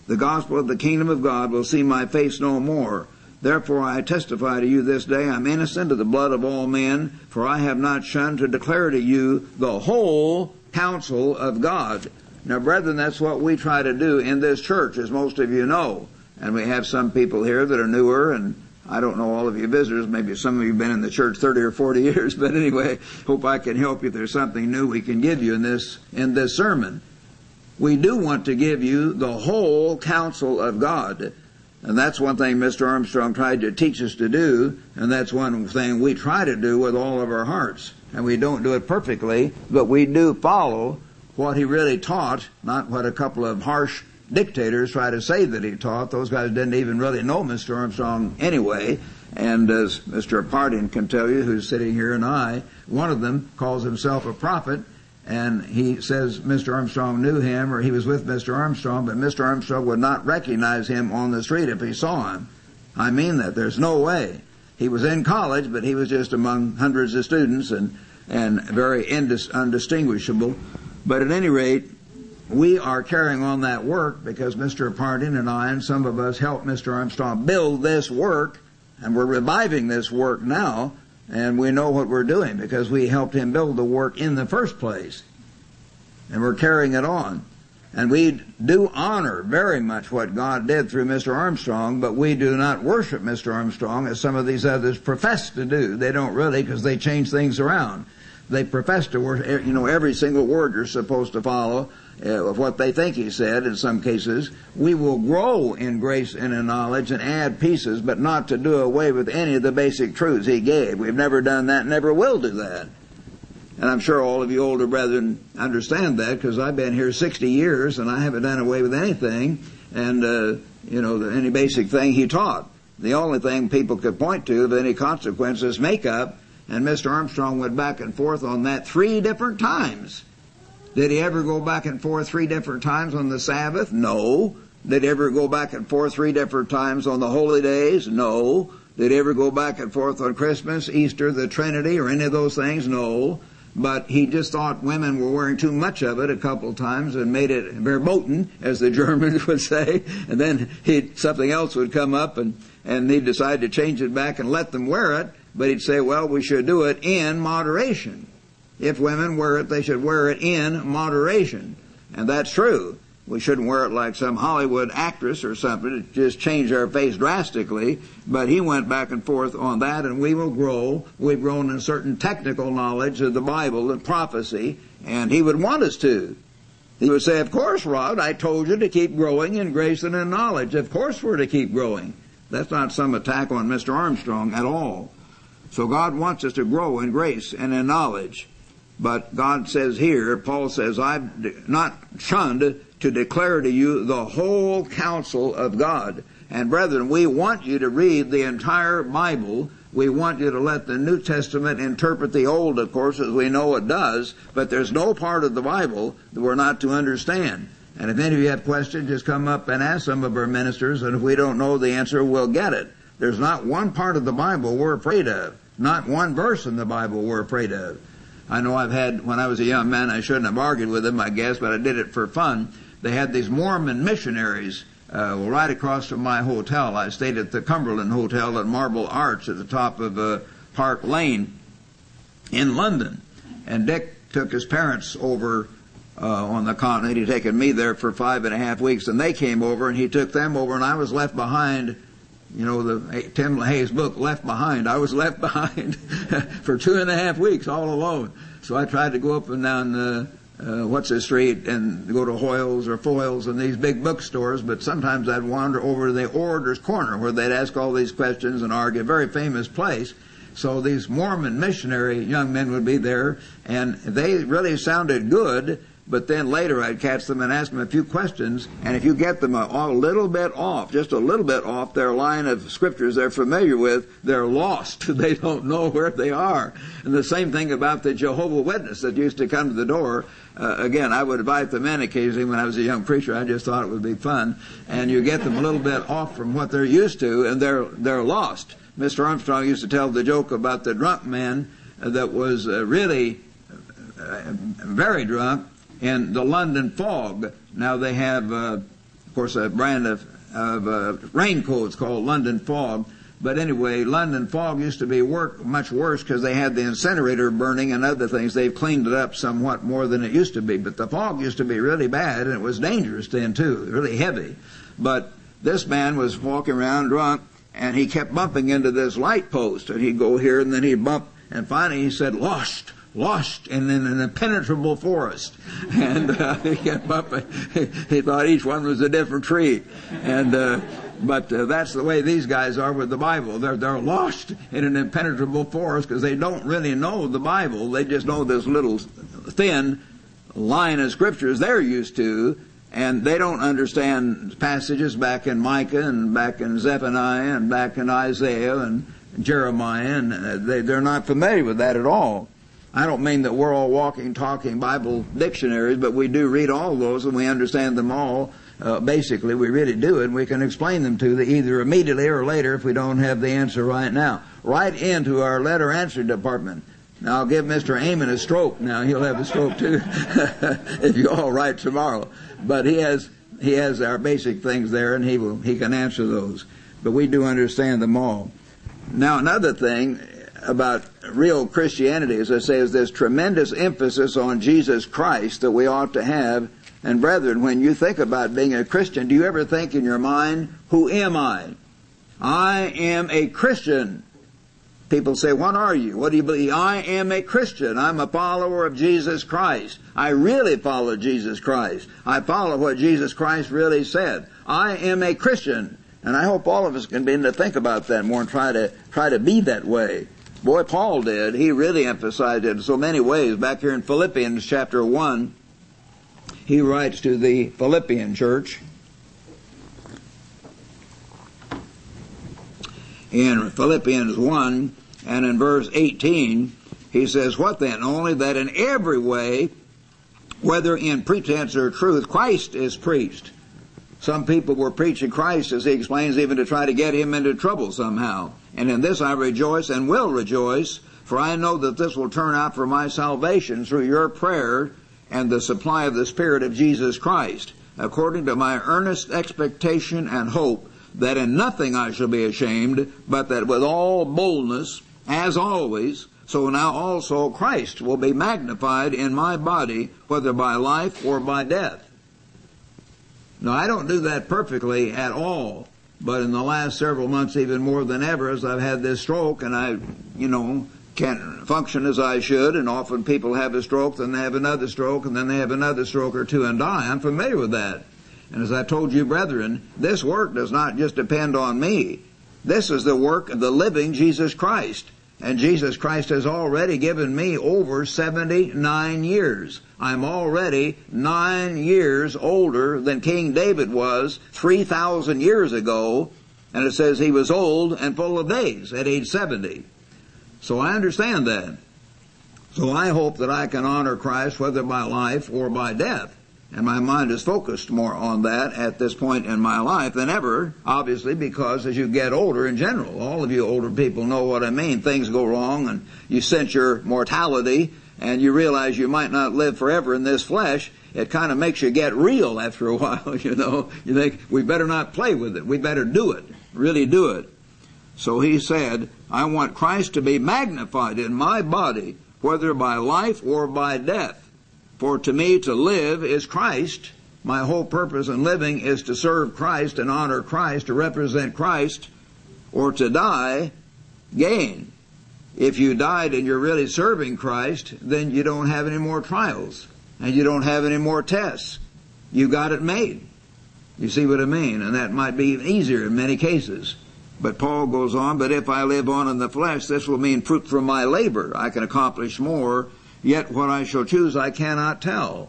The gospel of the kingdom of God will see my face no more. Therefore I testify to you this day, I'm innocent of the blood of all men, for I have not shunned to declare to you the whole counsel of God. Now, brethren, that's what we try to do in this church, as most of you know. And we have some people here that are newer, and I don't know all of you visitors. Maybe some of you have been in the church 30 or 40 years, but anyway, hope I can help you. If there's something new we can give you in this, in this sermon. We do want to give you the whole counsel of God. And that's one thing Mr. Armstrong tried to teach us to do, and that's one thing we try to do with all of our hearts. And we don't do it perfectly, but we do follow what he really taught, not what a couple of harsh dictators try to say that he taught. Those guys didn't even really know Mr. Armstrong anyway. And as Mr. Apartian can tell you, who's sitting here, and I, one of them calls himself a prophet, and he says Mr. Armstrong knew him or he was with Mr. Armstrong, but Mr. Armstrong would not recognize him on the street if he saw him. I mean that. There's no way. He was in college, but he was just among hundreds of students and, and very indis- undistinguishable. But at any rate, we are carrying on that work because Mr. Apartian and I and some of us helped Mr. Armstrong build this work, and we're reviving this work now, and we know what we're doing because we helped him build the work in the first place. And we're carrying it on. And we do honor very much what God did through Mr. Armstrong, but we do not worship Mr. Armstrong as some of these others profess to do. They don't really because they change things around. They profess to worship, you know, every single word you're supposed to follow uh, of what they think he said in some cases. We will grow in grace and in knowledge and add pieces, but not to do away with any of the basic truths he gave. We've never done that, never will do that. And I'm sure all of you older brethren understand that because I've been here 60 years and I haven't done away with anything and, uh, you know, any basic thing he taught. The only thing people could point to of any consequence is makeup, and Mr. Armstrong went back and forth on that three different times. Did he ever go back and forth three different times on the Sabbath? No. Did he ever go back and forth three different times on the holy days? No. Did he ever go back and forth on Christmas, Easter, the Trinity, or any of those things? No. But he just thought women were wearing too much of it a couple times and made it verboten, as the Germans would say. And then he something else would come up and, and he'd decide to change it back and let them wear it. But he'd say, well, we should do it in moderation. If women wear it, they should wear it in moderation. And that's true. We shouldn't wear it like some Hollywood actress or something to just change our face drastically. But he went back and forth on that, and we will grow. We've grown in certain technical knowledge of the Bible and prophecy, and he would want us to. He would say, Of course, Rod, I told you to keep growing in grace and in knowledge. Of course, we're to keep growing. That's not some attack on Mr. Armstrong at all. So God wants us to grow in grace and in knowledge. But God says here, Paul says, I've not shunned to declare to you the whole counsel of God. And brethren, we want you to read the entire Bible. We want you to let the New Testament interpret the Old, of course, as we know it does, but there's no part of the Bible that we're not to understand. And if any of you have questions, just come up and ask some of our ministers, and if we don't know the answer, we'll get it. There's not one part of the Bible we're afraid of. Not one verse in the Bible we're afraid of. I know I've had, when I was a young man, I shouldn't have argued with them, I guess, but I did it for fun. They had these Mormon missionaries uh, right across from my hotel. I stayed at the Cumberland Hotel at Marble Arch at the top of uh, Park Lane in London. And Dick took his parents over uh, on the continent. He'd taken me there for five and a half weeks, and they came over, and he took them over, and I was left behind you know, the Tim LaHaye's book, Left Behind. I was left behind for two and a half weeks all alone. So I tried to go up and down the, uh, what's the street and go to Hoyles or Foyles and these big bookstores, but sometimes I'd wander over to the Orator's Corner where they'd ask all these questions and argue. Very famous place. So these Mormon missionary young men would be there, and they really sounded good, but then later I'd catch them and ask them a few questions, and if you get them a, little bit off, just a little bit off their line of scriptures they're familiar with, they're lost. they don't know where they are. And the same thing about the Jehovah Witness that used to come to the door. Uh, again, I would invite them in occasionally when I was a young preacher. I just thought it would be fun. And you get them a little bit off from what they're used to, and they're they're lost. Mr. Armstrong used to tell the joke about the drunk man that was uh, really uh, very drunk in the London fog. Now they have, uh, of course, a brand of, of uh, raincoats called London fog. But anyway, London fog used to be work much worse because they had the incinerator burning and other things. They've cleaned it up somewhat more than it used to be. But the fog used to be really bad and it was dangerous then too, really heavy. But this man was walking around drunk and he kept bumping into this light post and he'd go here and then he'd bump and finally he said, lost lost in an impenetrable forest. And uh, he bumping. He thought each one was a different tree. And uh, but uh, that's the way these guys are with the Bible. They're they're lost in an impenetrable forest because they don't really know the Bible. They just know this little thin line of scriptures they're used to, and they don't understand passages back in Micah and back in Zephaniah and back in Isaiah and Jeremiah, and uh, they they're not familiar with that at all. I don't mean that we're all walking, talking Bible dictionaries, but we do read all those and we understand them all uh, basically, we really do and we can explain them to you either immediately or later if we don't have the answer right now. Right into our letter answer department. Now I'll give Mr. Amon a stroke. Now he'll have a stroke too, if you all write tomorrow. But he has he has our basic things there, and he will he can answer those. But we do understand them all. Now another thing about real Christianity, as I say, is this tremendous emphasis on Jesus Christ that we ought to have and brethren, when you think about being a Christian, do you ever think in your mind, who am I? I am a Christian. People say, what are you? What do you believe? I am a Christian. I'm a follower of Jesus Christ. I really follow Jesus Christ. I follow what Jesus Christ really said. I am a Christian. And I hope all of us can begin to think about that more and try to, try to be that way. Boy, Paul did. He really emphasized it in so many ways. Back here in Philippians chapter 1, he writes to the Philippian church in Philippians 1 and in verse 18, he says, What then? Only that in every way, whether in pretense or truth, Christ is preached. Some people were preaching Christ, as he explains, even to try to get him into trouble somehow. And in this I rejoice and will rejoice, for I know that this will turn out for my salvation through your prayer and the supply of the Spirit of Jesus Christ, according to my earnest expectation and hope that in nothing I shall be ashamed, but that with all boldness, as always, so now also Christ will be magnified in my body, whether by life or by death. Now I don't do that perfectly at all, but in the last several months even more than ever as I've had this stroke and I, you know, can't function as I should, and often people have a stroke, then they have another stroke, and then they have another stroke or two and die. I'm familiar with that. And as I told you, brethren, this work does not just depend on me. This is the work of the living Jesus Christ. And Jesus Christ has already given me over 79 years. I'm already nine years older than King David was 3,000 years ago. And it says he was old and full of days at age 70. So I understand that. So I hope that I can honor Christ whether by life or by death. And my mind is focused more on that at this point in my life than ever, obviously, because as you get older in general, all of you older people know what I mean. Things go wrong and you sense your mortality and you realize you might not live forever in this flesh. It kind of makes you get real after a while, you know. You think, we better not play with it. We better do it. Really do it. So he said, I want Christ to be magnified in my body, whether by life or by death. For to me to live is Christ. My whole purpose in living is to serve Christ and honor Christ, to represent Christ, or to die, gain. If you died and you're really serving Christ, then you don't have any more trials, and you don't have any more tests. You got it made. You see what I mean? And that might be easier in many cases. But Paul goes on, but if I live on in the flesh, this will mean fruit from my labor. I can accomplish more, yet what I shall choose I cannot tell.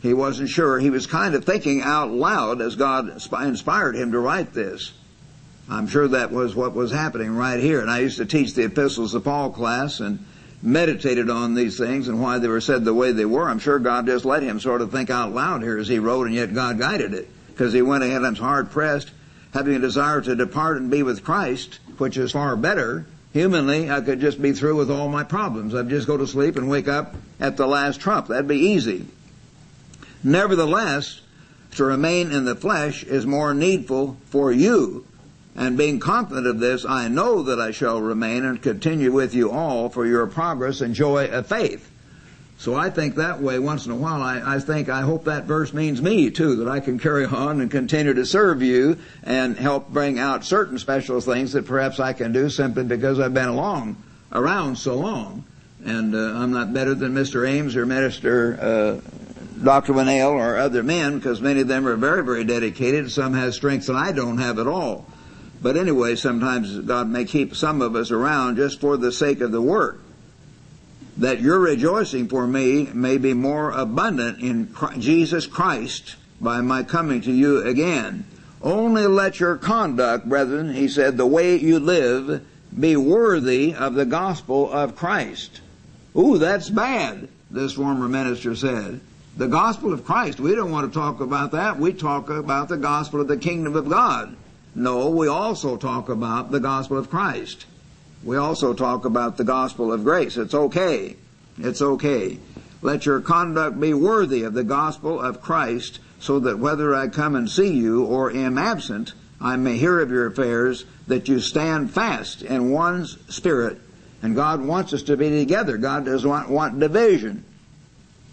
He wasn't sure. He was kind of thinking out loud as God inspired him to write this. I'm sure that was what was happening right here. And I used to teach the epistles of Paul class and meditated on these things and why they were said the way they were. I'm sure God just let him sort of think out loud here as he wrote, and yet God guided it because he went ahead and was hard pressed having a desire to depart and be with Christ, which is far better. Humanly, I could just be through with all my problems. I'd just go to sleep and wake up at the last trump. That'd be easy. Nevertheless, to remain in the flesh is more needful for you. And being confident of this, I know that I shall remain and continue with you all for your progress and joy of faith. So I think that way once in a while. I, I think, I hope that verse means me too, that I can carry on and continue to serve you and help bring out certain special things that perhaps I can do simply because I've been along, around so long. And uh, I'm not better than Mr. Ames or Minister uh, Dr. Winnail or other men because many of them are very, very dedicated. Some have strengths that I don't have at all. But anyway, sometimes God may keep some of us around just for the sake of the work that your rejoicing for me may be more abundant in Jesus Christ by my coming to you again. Only let your conduct, brethren, he said, the way you live, be worthy of the gospel of Christ. Ooh, that's bad, this former minister said. The gospel of Christ, we don't want to talk about that. We talk about the gospel of the kingdom of God. No, we also talk about the gospel of Christ we also talk about the gospel of grace. It's okay. It's okay. Let your conduct be worthy of the gospel of Christ, so that whether I come and see you or am absent, I may hear of your affairs, that you stand fast in one spirit. And God wants us to be together. God doesn't want, want division.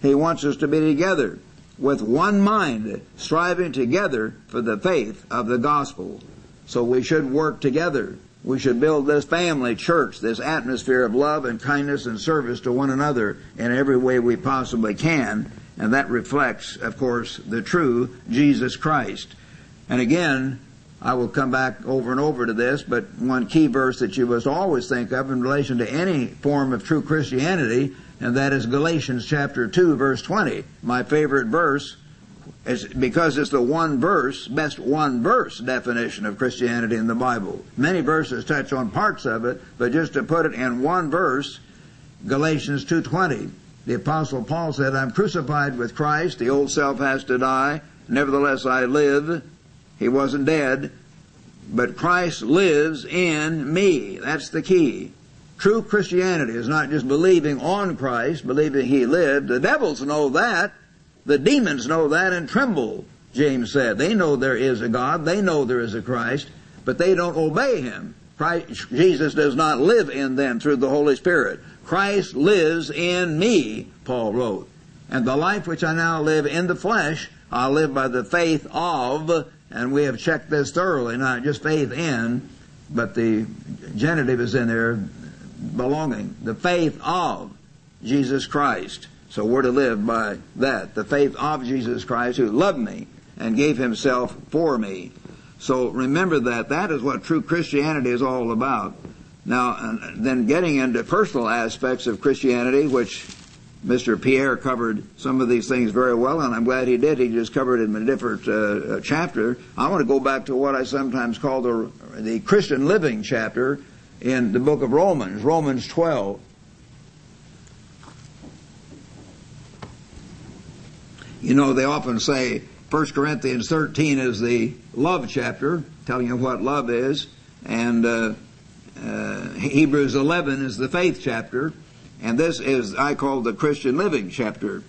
He wants us to be together with one mind, striving together for the faith of the gospel. So we should work together. We should build this family church, this atmosphere of love and kindness and service to one another in every way we possibly can. And that reflects, of course, the true Jesus Christ. And again, I will come back over and over to this, but one key verse that you must always think of in relation to any form of true Christianity, and that is Galatians chapter 2 verse 20. My favorite verse it's because it's the one verse, best one verse definition of Christianity in the Bible. Many verses touch on parts of it, but just to put it in one verse, Galatians 2.20, the apostle Paul said, I'm crucified with Christ, the old self has to die, nevertheless I live. He wasn't dead, but Christ lives in me. That's the key. True Christianity is not just believing on Christ, believing He lived. The devils know that. The demons know that and tremble, James said. They know there is a God. They know there is a Christ, but they don't obey Him. Christ, Jesus does not live in them through the Holy Spirit. Christ lives in me, Paul wrote. And the life which I now live in the flesh, I live by the faith of, and we have checked this thoroughly, not just faith in, but the genitive is in there, belonging. The faith of Jesus Christ. So we're to live by that. The faith of Jesus Christ who loved me and gave himself for me. So remember that. That is what true Christianity is all about. Now, then getting into personal aspects of Christianity, which Mr. Pierre covered some of these things very well, and I'm glad he did. He just covered it in a different uh, chapter. I want to go back to what I sometimes call the, the Christian living chapter in the book of Romans, Romans 12. You know, they often say 1 Corinthians 13 is the love chapter, telling you what love is, and uh, uh, Hebrews 11 is the faith chapter, and this is, I call the Christian living chapter.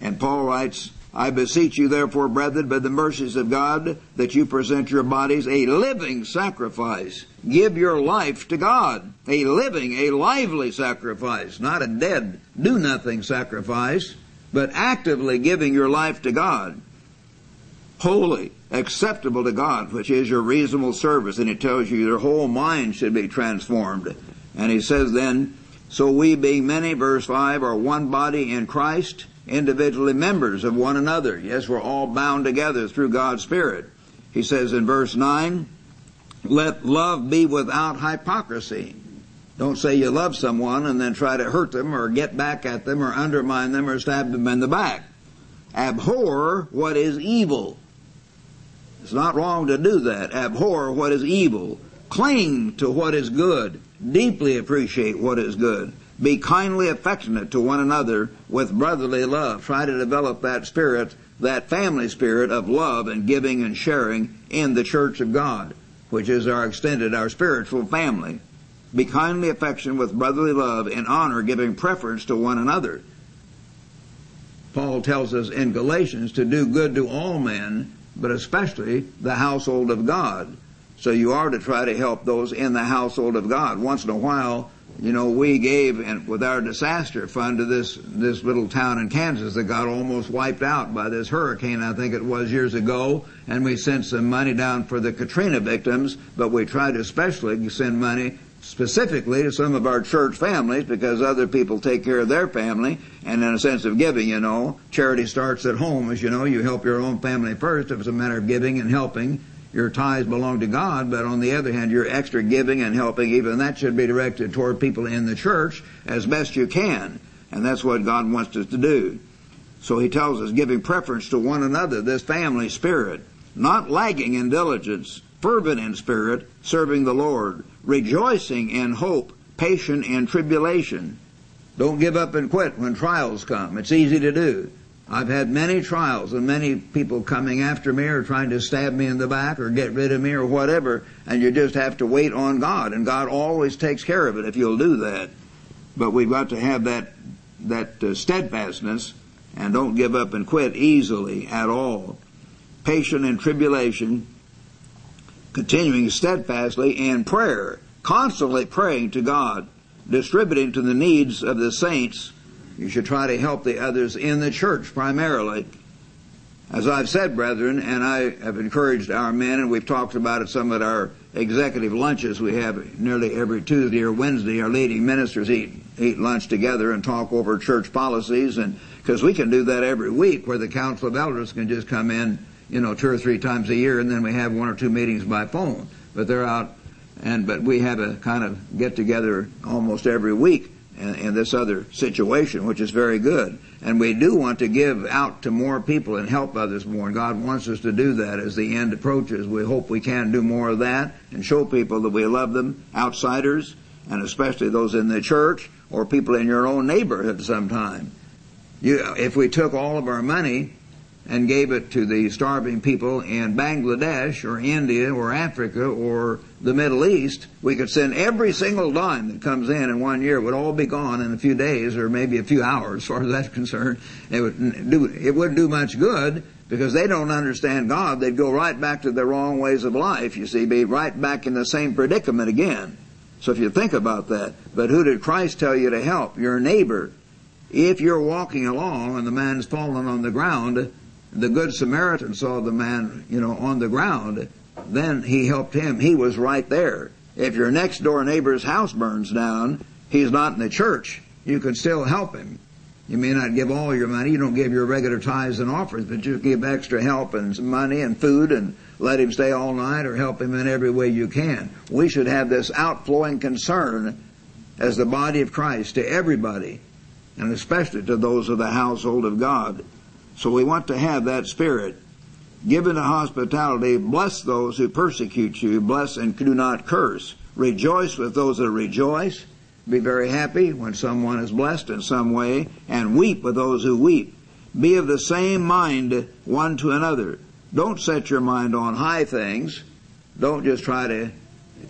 And Paul writes, I beseech you therefore, brethren, by the mercies of God, that you present your bodies a living sacrifice. Give your life to God. A living, a lively sacrifice, not a dead, do nothing sacrifice but actively giving your life to God, holy, acceptable to God, which is your reasonable service. And he tells you your whole mind should be transformed. And he says then, so we being many, verse 5, are one body in Christ, individually members of one another. Yes, we're all bound together through God's Spirit. He says in verse 9, let love be without hypocrisy. Don't say you love someone and then try to hurt them or get back at them or undermine them or stab them in the back. Abhor what is evil. It's not wrong to do that. Abhor what is evil. Cling to what is good. Deeply appreciate what is good. Be kindly affectionate to one another with brotherly love. Try to develop that spirit, that family spirit of love and giving and sharing in the church of God. which is our extended, our spiritual family. Be kindly affectioned with brotherly love and honor, giving preference to one another. Paul tells us in Galatians to do good to all men, but especially the household of God. So you are to try to help those in the household of God. Once in a while, you know, we gave and with our disaster fund to this this little town in Kansas that got almost wiped out by this hurricane. I think it was years ago, and we sent some money down for the Katrina victims. But we tried to especially send money specifically to some of our church families because other people take care of their family. And in a sense of giving, you know, charity starts at home. As you know, you help your own family first. If it's a matter of giving and helping, your tithes belong to God, but on the other hand, your extra giving and helping, even that should be directed toward people in the church as best you can. And that's what God wants us to do. So he tells us giving preference to one another, this family spirit, not lagging in diligence, fervent in spirit, serving the Lord, rejoicing in hope, patient in tribulation. Don't give up and quit when trials come. It's easy to do. I've had many trials and many people coming after me or trying to stab me in the back or get rid of me or whatever, and you just have to wait on God, and God always takes care of it if you'll do that. But we've got to have that that uh, steadfastness and don't give up and quit easily at all. Patient in tribulation, continuing steadfastly in prayer, constantly praying to God, distributing to the needs of the saints you should try to help the others in the church primarily. As I've said, brethren, and I have encouraged our men, and we've talked about it some at our executive lunches we have nearly every Tuesday or Wednesday. Our leading ministers eat eat lunch together and talk over church policies, and because we can do that every week, where the council of elders can just come in, you know, two or three times a year, and then we have one or two meetings by phone. But they're out, and but we have a kind of get together almost every week in, in this other situation, which is very good. And we do want to give out to more people and help others more. And God wants us to do that as the end approaches. We hope we can do more of that and show people that we love them, outsiders, and especially those in the church or people in your own neighborhood sometime. You, if we took all of our money and gave it to the starving people in Bangladesh or India or Africa or the Middle East, we could send every single dime that comes in in one year would all be gone in a few days or maybe a few hours, as far as that's concerned. It would do, it wouldn't do much good because they don't understand God. They'd go right back to their wrong ways of life, you see, be right back in the same predicament again. So if you think about that, but who did Christ tell you to help? Your neighbor. If you're walking along and the man's fallen on the ground, the Good Samaritan saw the man, you know, on the ground, then he helped him. He was right there. If your next door neighbor's house burns down, he's not in the church. You can still help him. You may not give all your money. You don't give your regular tithes and offerings, but you give extra help and money and food and let him stay all night or help him in every way you can. We should have this outflowing concern as the body of Christ to everybody, and especially to those of the household of God. So we want to have that spirit. Given to hospitality, bless those who persecute you, bless and do not curse. Rejoice with those that rejoice. Be very happy when someone is blessed in some way, and weep with those who weep. Be of the same mind one to another. Don't set your mind on high things. Don't just try to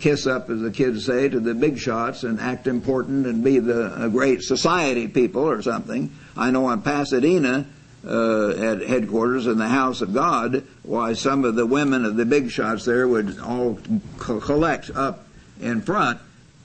kiss up, as the kids say, to the big shots and act important and be the great society people or something. I know in Pasadena, uh, at headquarters in the house of God, why some of the women of the big shots there would all co- collect up in front,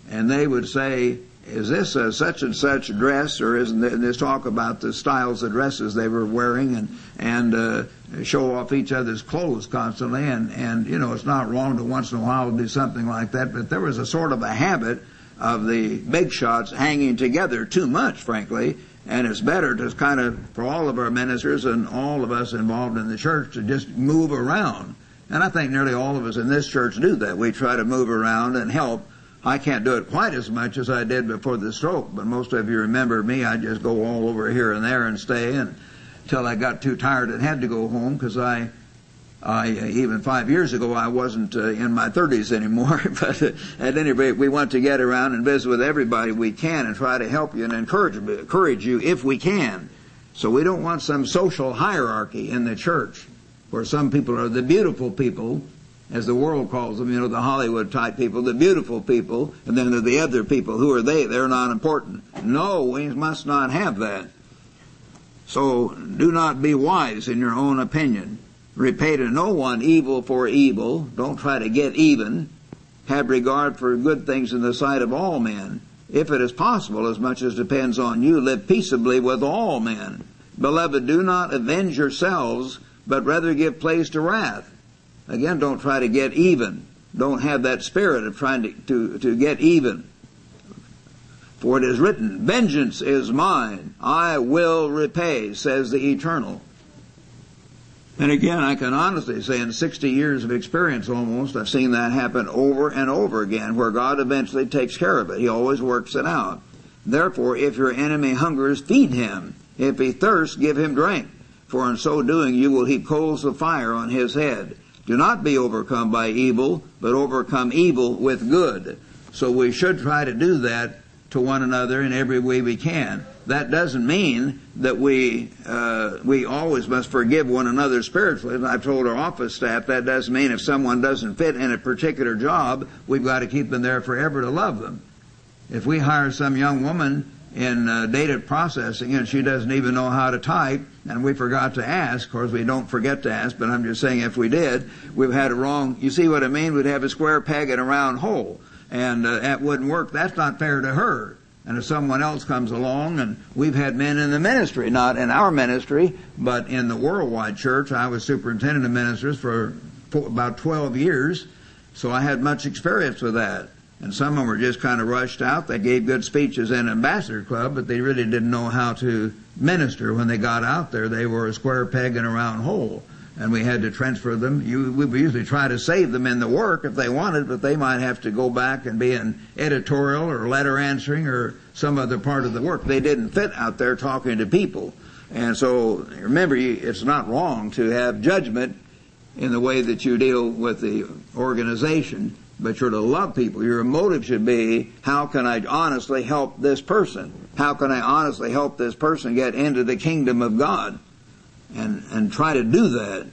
and they would say, "Is this a such and such dress, or isn't this talk about the styles of dresses they were wearing and and uh, show off each other's clothes constantly?" And and you know, it's not wrong to once in a while do something like that, but there was a sort of a habit of the big shots hanging together too much, frankly, and it's better to kind of, for all of our ministers and all of us involved in the church, to just move around. And I think nearly all of us in this church do that. We try to move around and help. I can't do it quite as much as I did before the stroke, but most of you remember me. I just go all over here and there and stay until I got too tired and had to go home because I Even five years ago, I wasn't uh, in my 30s anymore. but at any rate, we want to get around and visit with everybody we can and try to help you and encourage, encourage you if we can. So we don't want some social hierarchy in the church where some people are the beautiful people as the world calls them, you know, the Hollywood type people, the beautiful people, and then the other people. Who are they? They're not important. No, we must not have that. So do not be wise in your own opinion. Repay to no one evil for evil. Don't try to get even. Have regard for good things in the sight of all men. If it is possible, as much as depends on you, live peaceably with all men. Beloved, do not avenge yourselves, but rather give place to wrath. Again, don't try to get even. Don't have that spirit of trying to, to, to get even. For it is written, Vengeance is mine, I will repay, says the Eternal. And again, I can honestly say in 60 years of experience almost, I've seen that happen over and over again, where God eventually takes care of it. He always works it out. Therefore, if your enemy hungers, feed him. If he thirsts, give him drink. For in so doing, you will heap coals of fire on his head. Do not be overcome by evil, but overcome evil with good. So we should try to do that to one another in every way we can. That doesn't mean that we uh, we always must forgive one another spiritually. I've told our office staff that doesn't mean if someone doesn't fit in a particular job, we've got to keep them there forever to love them. If we hire some young woman in uh, data processing and she doesn't even know how to type, and we forgot to ask. Of course, we don't forget to ask, but I'm just saying if we did, we've had a wrong. You see what I mean? We'd have a square peg in a round hole and uh, that wouldn't work. That's not fair to her. And if someone else comes along, and we've had men in the ministry, not in our ministry, but in the worldwide church. I was superintendent of ministers for about 12 years, so I had much experience with that. And some of them were just kind of rushed out. They gave good speeches in Ambassador Club, but they really didn't know how to minister. When they got out there, they were a square peg in a round hole and we had to transfer them. You, we usually try to save them in the work if they wanted, but they might have to go back and be in editorial or letter answering or some other part of the work. They didn't fit out there talking to people. And so remember, it's not wrong to have judgment in the way that you deal with the organization, but you're to love people. Your motive should be, how can I honestly help this person? How can I honestly help this person get into the kingdom of God? And, and try to do that.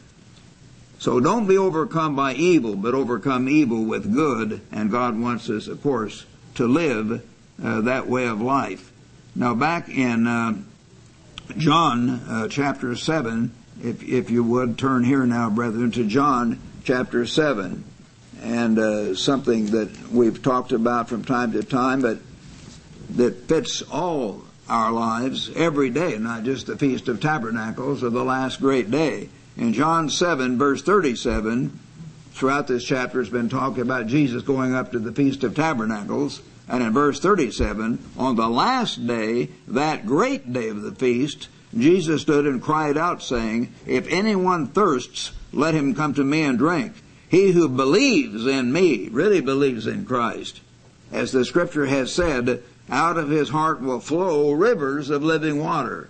So don't be overcome by evil, but overcome evil with good. And God wants us, of course, to live uh, that way of life. Now, back in uh, John uh, chapter 7, if, if you would turn here now, brethren, to John chapter 7, and uh, something that we've talked about from time to time, but that fits all our lives every day, not just the Feast of Tabernacles or the last great day. In John 7, verse 37, throughout this chapter has been talking about Jesus going up to the Feast of Tabernacles. And in verse 37, on the last day, that great day of the feast, Jesus stood and cried out, saying, If anyone thirsts, let him come to me and drink. He who believes in me really believes in Christ. As the scripture has said, out of his heart will flow rivers of living water.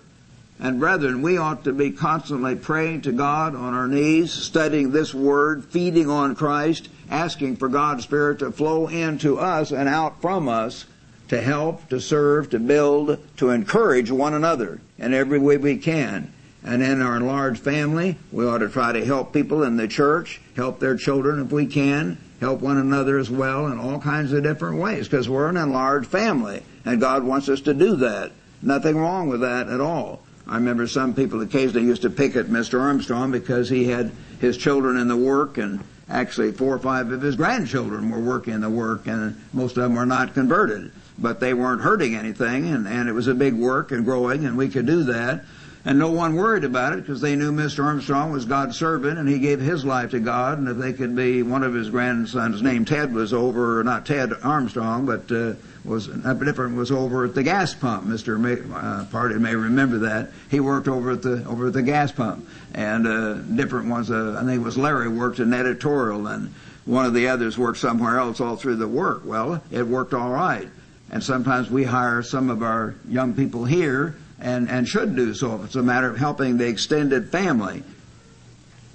And brethren, we ought to be constantly praying to God on our knees, studying this word, feeding on Christ, asking for God's Spirit to flow into us and out from us to help, to serve, to build, to encourage one another in every way we can. And in our large family, we ought to try to help people in the church, help their children if we can, help one another as well in all kinds of different ways because we're an enlarged family and God wants us to do that. Nothing wrong with that at all. I remember some people occasionally used to pick at Mr. Armstrong because he had his children in the work and actually four or five of his grandchildren were working in the work and most of them were not converted. But they weren't hurting anything and, and it was a big work and growing and we could do that and no one worried about it because they knew Mr. Armstrong was God's servant and he gave his life to God. And if they could be one of his grandsons, named Ted was over, not Ted Armstrong, but uh, was a different was over at the gas pump. Mr. May, uh, Party may remember that he worked over at the over at the gas pump, and uh, different ones. Uh, I think it was Larry worked in editorial, and one of the others worked somewhere else all through the work. Well, it worked all right. And sometimes we hire some of our young people here and, and should do so if it's a matter of helping the extended family.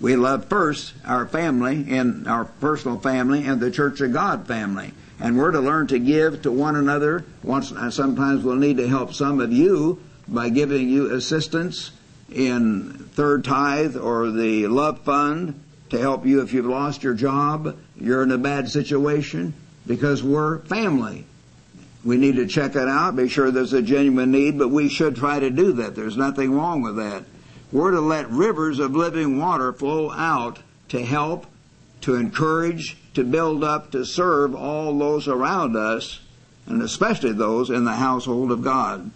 We love first our family and our personal family and the Church of God family. And we're to learn to give to one another. Once, uh, sometimes we'll need to help some of you by giving you assistance in third tithe or the love fund to help you if you've lost your job, you're in a bad situation, because we're family. We need to check it out, be sure there's a genuine need, but we should try to do that. There's nothing wrong with that. We're to let rivers of living water flow out to help, to encourage, to build up, to serve all those around us, and especially those in the household of God.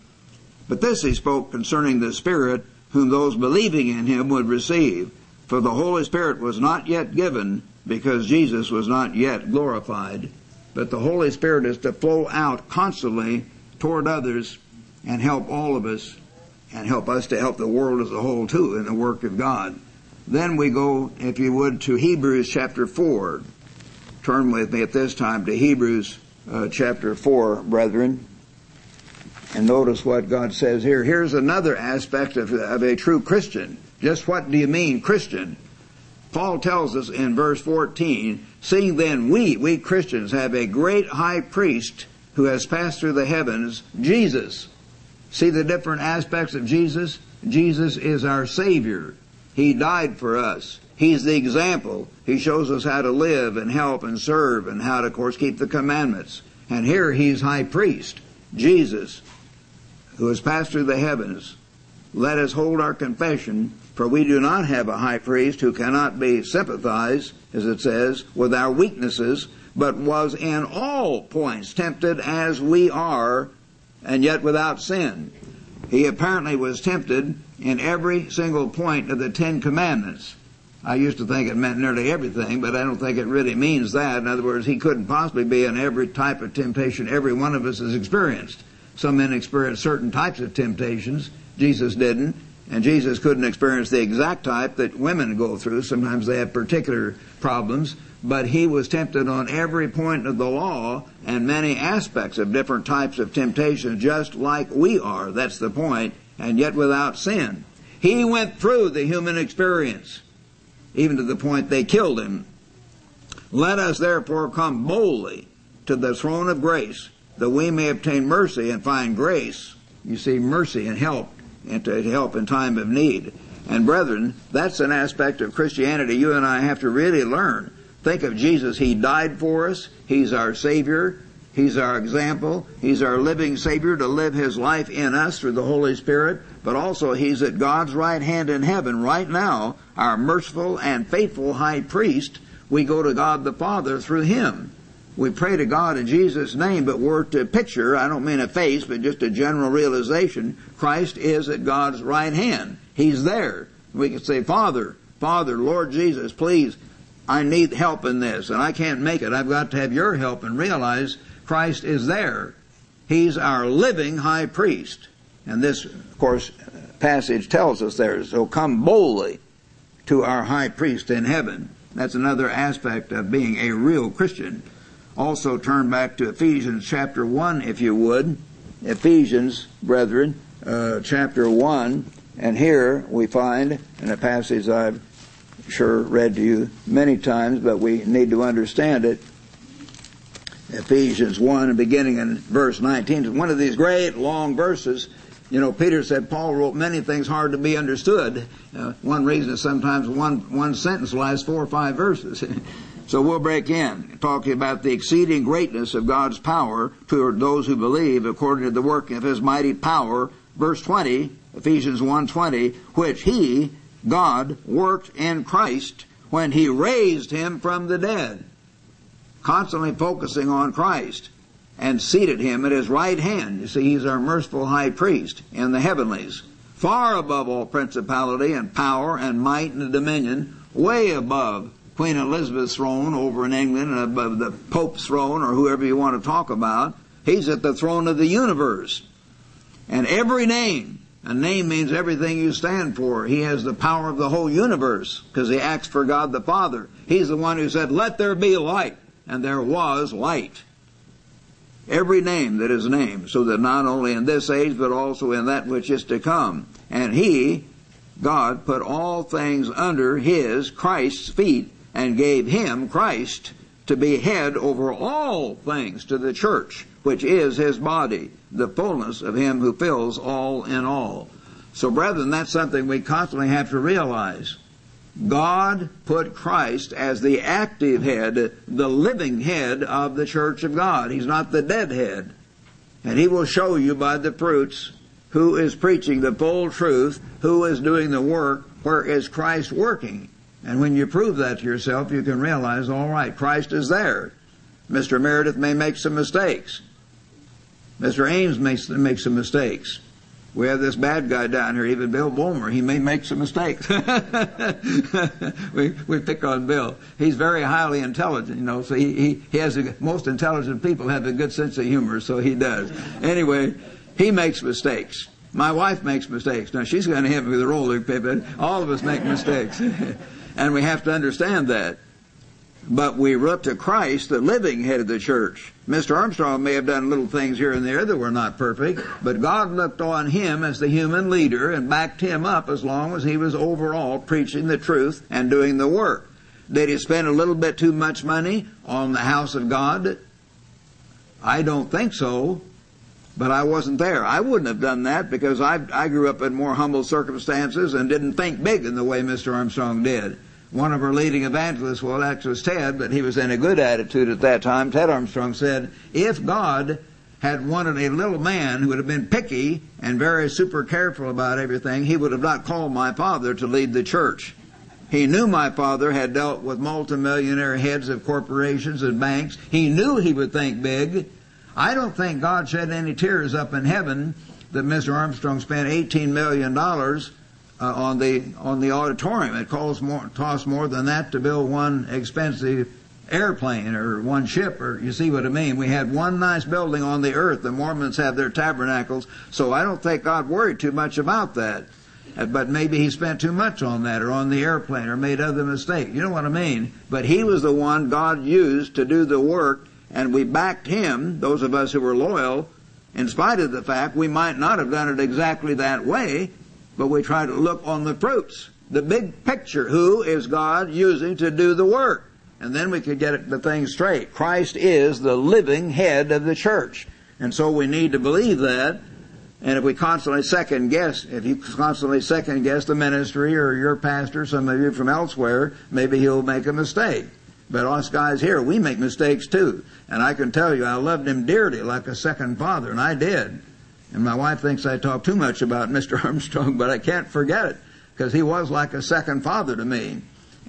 But this he spoke concerning the Spirit, whom those believing in him would receive. For the Holy Spirit was not yet given, because Jesus was not yet glorified. But the Holy Spirit is to flow out constantly toward others and help all of us and help us to help the world as a whole too in the work of God. Then we go, if you would, to Hebrews chapter 4. Turn with me at this time to Hebrews uh, chapter 4, brethren. And notice what God says here. Here's another aspect of, of a true Christian. Just what do you mean, Christian? Paul tells us in verse 14, seeing then we, we Christians, have a great high priest who has passed through the heavens, Jesus. See the different aspects of Jesus? Jesus is our Savior. He died for us. He's the example. He shows us how to live and help and serve and how to, of course, keep the commandments. And here he's high priest, Jesus, who has passed through the heavens. Let us hold our confession for we do not have a high priest who cannot be sympathized, as it says, with our weaknesses, but was in all points tempted as we are, and yet without sin. He apparently was tempted in every single point of the Ten Commandments. I used to think it meant nearly everything, but I don't think it really means that. In other words, he couldn't possibly be in every type of temptation every one of us has experienced. Some men experience certain types of temptations. Jesus didn't. And Jesus couldn't experience the exact type that women go through. Sometimes they have particular problems. But he was tempted on every point of the law and many aspects of different types of temptation, just like we are. That's the point. And yet without sin. He went through the human experience, even to the point they killed him. Let us therefore come boldly to the throne of grace, that we may obtain mercy and find grace. You see, mercy and help and to help in time of need. And brethren, that's an aspect of Christianity you and I have to really learn. Think of Jesus. He died for us. He's our Savior. He's our example. He's our living Savior to live His life in us through the Holy Spirit. But also He's at God's right hand in heaven right now, our merciful and faithful High Priest. We go to God the Father through Him we pray to God in Jesus' name, but we're to picture, I don't mean a face, but just a general realization, Christ is at God's right hand. He's there. We can say, Father, Father, Lord Jesus, please, I need help in this, and I can't make it. I've got to have your help and realize Christ is there. He's our living high priest. And this, of course, passage tells us there. So come boldly to our high priest in heaven. That's another aspect of being a real Christian. Also turn back to Ephesians chapter 1 if you would. Ephesians, brethren, uh, chapter 1. And here we find, in a passage I've sure read to you many times, but we need to understand it. Ephesians 1, beginning in verse 19. One of these great long verses. You know, Peter said Paul wrote many things hard to be understood. Uh, one reason is sometimes one, one sentence lasts four or five verses. So we'll break in, talking about the exceeding greatness of God's power toward those who believe according to the working of His mighty power. Verse 20, Ephesians 1.20, which He, God, worked in Christ when He raised Him from the dead. Constantly focusing on Christ and seated Him at His right hand. You see, He's our merciful high priest in the heavenlies. Far above all principality and power and might and dominion, way above Queen Elizabeth's throne over in England and above the Pope's throne or whoever you want to talk about. He's at the throne of the universe. And every name, a name means everything you stand for. He has the power of the whole universe because he acts for God the Father. He's the one who said, let there be light. And there was light. Every name that is named, so that not only in this age, but also in that which is to come. And he, God, put all things under his, Christ's feet, and gave him, Christ, to be head over all things to the church, which is his body, the fullness of him who fills all in all. So brethren, that's something we constantly have to realize. God put Christ as the active head, the living head of the church of God. He's not the dead head. And he will show you by the fruits who is preaching the full truth, who is doing the work, where is Christ working. And when you prove that to yourself, you can realize, all right, Christ is there. Mr. Meredith may make some mistakes. Mr. Ames makes, makes some mistakes. We have this bad guy down here, even Bill Bulmer. He may make some mistakes. we, we pick on Bill. He's very highly intelligent, you know, so he, he, he has the most intelligent people have a good sense of humor, so he does. Anyway, he makes mistakes. My wife makes mistakes. Now she's going to hit me with a roller, but all of us make mistakes. and we have to understand that but we look to Christ, the living head of the church. Mr. Armstrong may have done little things here and there that were not perfect, but God looked on him as the human leader and backed him up as long as he was overall preaching the truth and doing the work. Did he spend a little bit too much money on the house of God? I don't think so, but I wasn't there. I wouldn't have done that because I, I grew up in more humble circumstances and didn't think big in the way Mr. Armstrong did one of our leading evangelists, well, that was Ted, but he was in a good attitude at that time. Ted Armstrong said, if God had wanted a little man who would have been picky and very super careful about everything, he would have not called my father to lead the church. He knew my father had dealt with multimillionaire heads of corporations and banks. He knew he would think big. I don't think God shed any tears up in heaven that Mr. Armstrong spent $18 million uh, on the on the auditorium. It costs more costs more than that to build one expensive airplane or one ship or you see what I mean. We had one nice building on the earth. The Mormons have their tabernacles, so I don't think God worried too much about that. Uh, but maybe he spent too much on that or on the airplane or made other mistakes. You know what I mean? But he was the one God used to do the work and we backed him, those of us who were loyal, in spite of the fact we might not have done it exactly that way, but we try to look on the fruits, the big picture. Who is God using to do the work? And then we could get the thing straight. Christ is the living head of the church. And so we need to believe that. And if we constantly second guess, if you constantly second guess the ministry or your pastor, some of you from elsewhere, maybe he'll make a mistake. But us guys here, we make mistakes too. And I can tell you, I loved him dearly like a second father, and I did. And my wife thinks I talk too much about Mr. Armstrong, but I can't forget it because he was like a second father to me.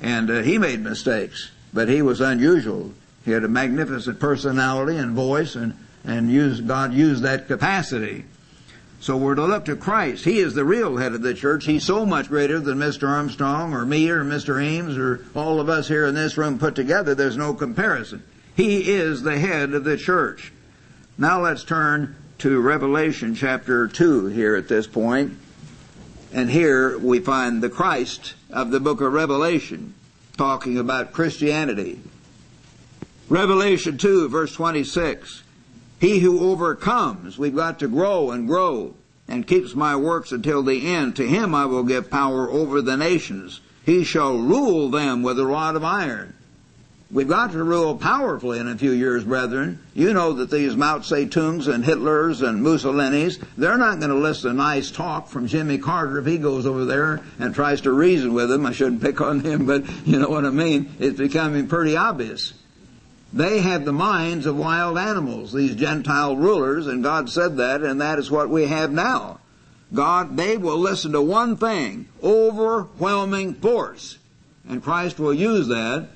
And uh, he made mistakes, but he was unusual. He had a magnificent personality and voice, and, and used, God used that capacity. So we're to look to Christ. He is the real head of the church. He's so much greater than Mr. Armstrong or me or Mr. Ames or all of us here in this room put together. There's no comparison. He is the head of the church. Now let's turn to Revelation chapter 2 here at this point. And here we find the Christ of the book of Revelation talking about Christianity. Revelation 2 verse 26. He who overcomes, we've got to grow and grow and keeps my works until the end. To him I will give power over the nations. He shall rule them with a rod of iron. We've got to rule powerfully in a few years, brethren. You know that these Mao Zedongs and Hitlers and Mussolinis, they're not going to listen to nice talk from Jimmy Carter if he goes over there and tries to reason with them. I shouldn't pick on him, but you know what I mean. It's becoming pretty obvious. They have the minds of wild animals, these Gentile rulers, and God said that, and that is what we have now. God, they will listen to one thing, overwhelming force. And Christ will use that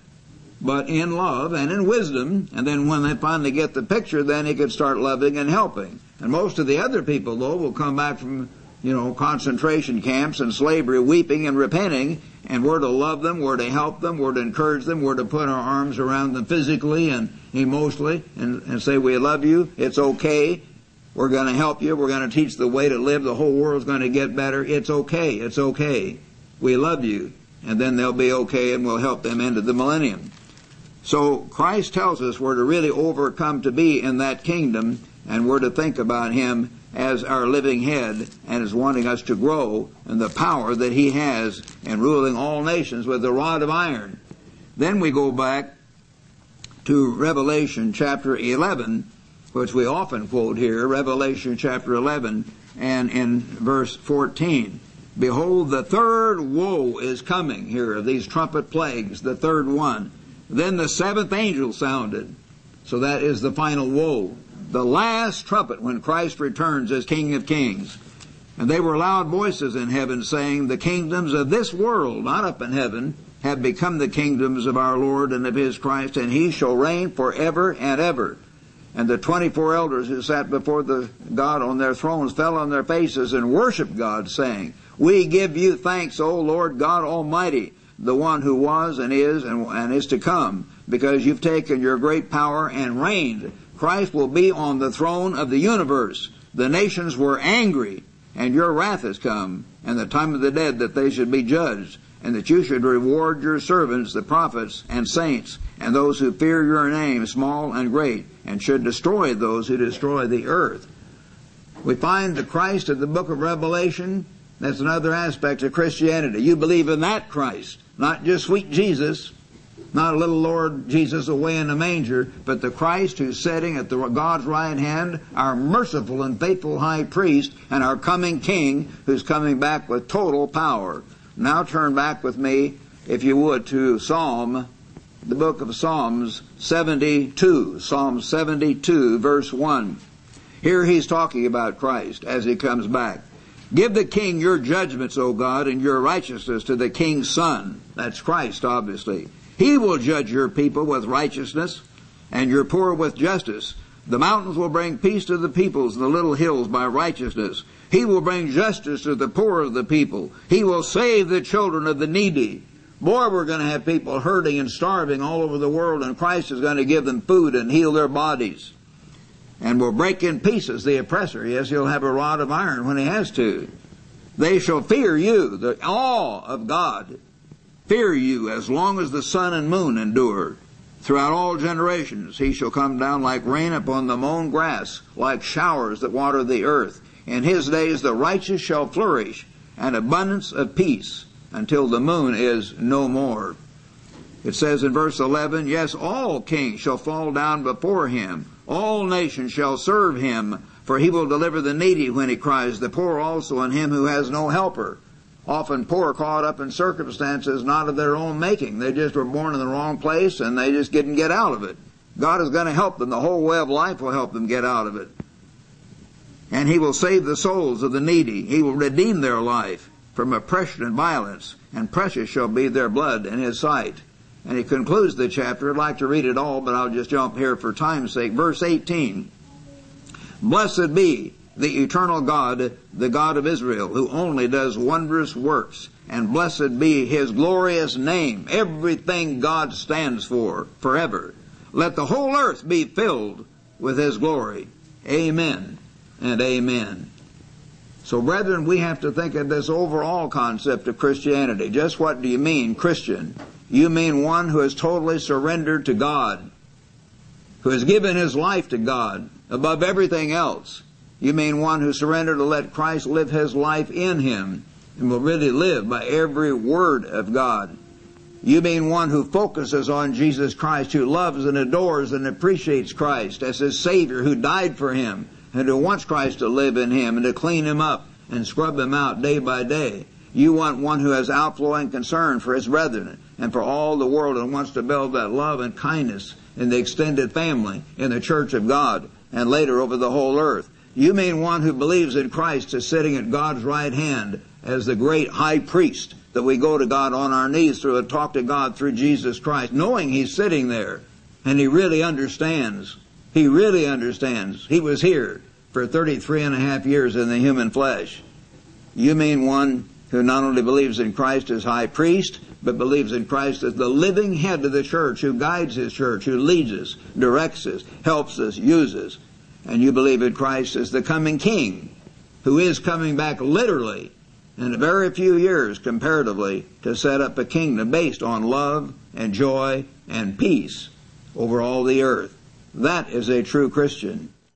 but in love and in wisdom. And then when they finally get the picture, then he could start loving and helping. And most of the other people, though, will come back from, you know, concentration camps and slavery weeping and repenting. And we're to love them, we're to help them, we're to encourage them, we're to put our arms around them physically and emotionally and, and say, we love you, it's okay, we're going to help you, we're going to teach the way to live, the whole world's going to get better, it's okay, it's okay, we love you. And then they'll be okay and we'll help them into the millennium. So Christ tells us we're to really overcome to be in that kingdom and we're to think about Him as our living head and is wanting us to grow in the power that He has in ruling all nations with the rod of iron. Then we go back to Revelation chapter 11, which we often quote here, Revelation chapter 11 and in verse 14. Behold, the third woe is coming here of these trumpet plagues, the third one. Then the seventh angel sounded. So that is the final woe. The last trumpet when Christ returns as King of Kings. And they were loud voices in heaven saying, The kingdoms of this world, not up in heaven, have become the kingdoms of our Lord and of his Christ, and he shall reign forever and ever. And the 24 elders who sat before the God on their thrones fell on their faces and worshiped God, saying, We give you thanks, O Lord God Almighty, the one who was and is and, and is to come, because you've taken your great power and reigned. Christ will be on the throne of the universe. The nations were angry, and your wrath has come, and the time of the dead that they should be judged and that you should reward your servants, the prophets and saints, and those who fear your name, small and great, and should destroy those who destroy the earth. We find the Christ of the book of Revelation. That's another aspect of Christianity. You believe in that Christ, not just sweet Jesus, not a little Lord Jesus away in a manger, but the Christ who's sitting at the God's right hand, our merciful and faithful high priest, and our coming king who's coming back with total power. Now turn back with me, if you would, to Psalm, the book of Psalms 72. Psalm 72, verse 1. Here he's talking about Christ as he comes back. Give the king your judgments, O God, and your righteousness to the king's son. That's Christ, obviously. He will judge your people with righteousness and your poor with justice. The mountains will bring peace to the peoples, and the little hills by righteousness. He will bring justice to the poor of the people. He will save the children of the needy. Boy, we're going to have people hurting and starving all over the world, and Christ is going to give them food and heal their bodies. And will break in pieces the oppressor. Yes, he'll have a rod of iron when he has to. They shall fear you, the awe of God. Fear you as long as the sun and moon endure. Throughout all generations he shall come down like rain upon the mown grass, like showers that water the earth. In his days the righteous shall flourish, and abundance of peace, until the moon is no more. It says in verse 11, Yes, all kings shall fall down before him. All nations shall serve him, for he will deliver the needy when he cries, the poor also, and him who has no helper. Often poor caught up in circumstances not of their own making. They just were born in the wrong place and they just didn't get out of it. God is going to help them. The whole way of life will help them get out of it and he will save the souls of the needy. He will redeem their life from oppression and violence, and precious shall be their blood in his sight. And he concludes the chapter. I'd like to read it all, but I'll just jump here for time's sake. Verse 18. Blessed be the eternal God, the God of Israel, who only does wondrous works. And blessed be his glorious name, everything God stands for, forever. Let the whole earth be filled with his glory. Amen and amen. So, brethren, we have to think of this overall concept of Christianity. Just what do you mean, Christian? You mean one who has totally surrendered to God, who has given his life to God above everything else. You mean one who surrendered to let Christ live his life in him and will really live by every word of God. You mean one who focuses on Jesus Christ, who loves and adores and appreciates Christ as his Savior, who died for him, and who wants Christ to live in him and to clean him up and scrub him out day by day. You want one who has outflowing concern for his brethren and for all the world and wants to build that love and kindness in the extended family, in the church of God, and later over the whole earth. You mean one who believes in Christ is sitting at God's right hand as the great high priest that we go to God on our knees through and talk to God through Jesus Christ, knowing He's sitting there and He really understands. He really understands. He was here for 33 and a half years in the human flesh. You mean one who not only believes in Christ as high priest, but believes in Christ as the living head of the church who guides his church, who leads us, directs us, helps us, uses. And you believe in Christ as the coming king, who is coming back literally in a very few years comparatively to set up a kingdom based on love and joy and peace over all the earth. That is a true Christian.